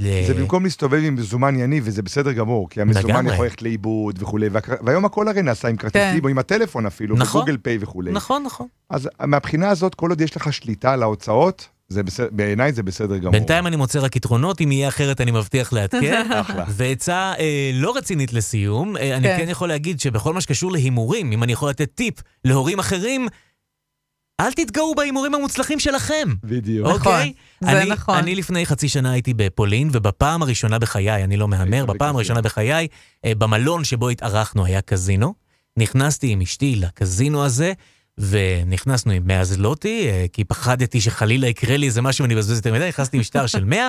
ל... זה במקום להסתובב עם מזומן יניב, וזה בסדר גמור, כי המזומן לגמרי. יכול ללכת לאיבוד וכולי, והכ- והיום הכל הרי נעשה עם כרטיסים, כן. או עם הטלפון אפילו, נכון. וגוגל פיי וכולי. נכון, נכון. אז מהבחינה הזאת, כל עוד יש לך שליטה על ההוצאות, זה בסדר, בעיניי זה בסדר גמור. בינתיים אני מוצא רק יתרונות, אם יהיה אחרת אני מבטיח לעדכן. [LAUGHS] אחלה. ועצה אה, לא רצינית לסיום, אה, אני כן. כן יכול להגיד שבכל מה שקשור להימורים, אם אני יכול לתת טיפ להורים אחרים, אל תתגאו בהימורים המוצלחים שלכם. בדיוק. נכון, אוקיי? זה אני, נכון. אני לפני חצי שנה הייתי בפולין, ובפעם הראשונה בחיי, אני לא מהמר, בפעם. הראשונה בחיי, אה, במלון שבו התארחנו היה קזינו. נכנסתי עם אשתי לקזינו הזה, ונכנסנו עם 100 זלוטי, אה, כי פחדתי שחלילה יקרה לי איזה משהו ואני אבזבז יותר מדי, נכנסתי עם שטר של 100,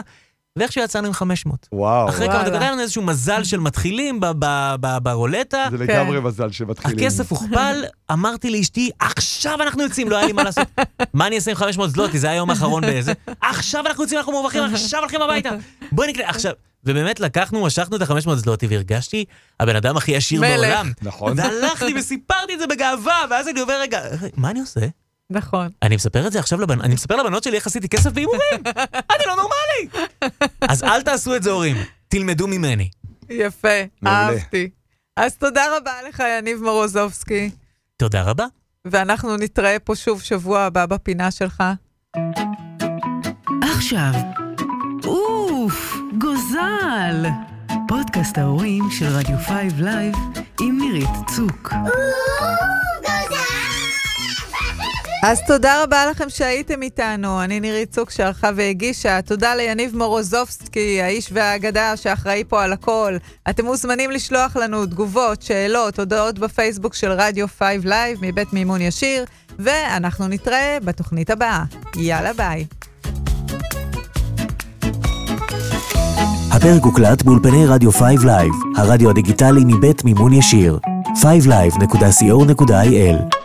ואיכשהו יצאנו עם 500. וואו, אחרי כמה. דקות היה לנו איזשהו מזל של מתחילים ב- ב- ב- ברולטה. זה לגמרי מזל שמתחילים. הכסף הוכפל, [LAUGHS] אמרתי לאשתי, עכשיו אנחנו יוצאים, לא היה לי מה לעשות. מה אני אעשה עם 500 זלוטי, זה היה היום האחרון באיזה. עכשיו אנחנו יוצאים, אנחנו מרווחים, עכשיו הולכים הביתה. בואי נקנה, עכשיו. ובאמת לקחנו, משכנו את ה-500 זלוטי והרגשתי הבן אדם הכי עשיר. בעולם. נכון. והלכתי וסיפרתי את זה בגאווה, ואז אני אומר, רגע, מה אני עושה? נכון. אני מספר את זה עכשיו לבנות, אני מספר לבנות שלי איך עשיתי כסף בהימורים. [LAUGHS] אני לא נורמלי. אז אל תעשו את זה, הורים. תלמדו ממני. יפה. אהבתי. אז תודה רבה לך, יניב מורוזובסקי, תודה רבה. ואנחנו נתראה פה שוב שבוע הבא בפינה שלך. עכשיו, עוף גוזל! פודקאסט ההורים של רדיו 5 Live עם נירית צוק. אז תודה רבה לכם שהייתם איתנו. אני נירית צוק שערכה והגישה. תודה ליניב מורוזובסקי, האיש והאגדה שאחראי פה על הכל. אתם מוזמנים לשלוח לנו תגובות, שאלות, הודעות בפייסבוק של רדיו 5 Live מבית מימון ישיר, ואנחנו נתראה בתוכנית הבאה. יאללה ביי. הפרק הוקלט באולפני רדיו 5 Live, הרדיו הדיגיטלי מבית מימון ישיר. 5live.co.il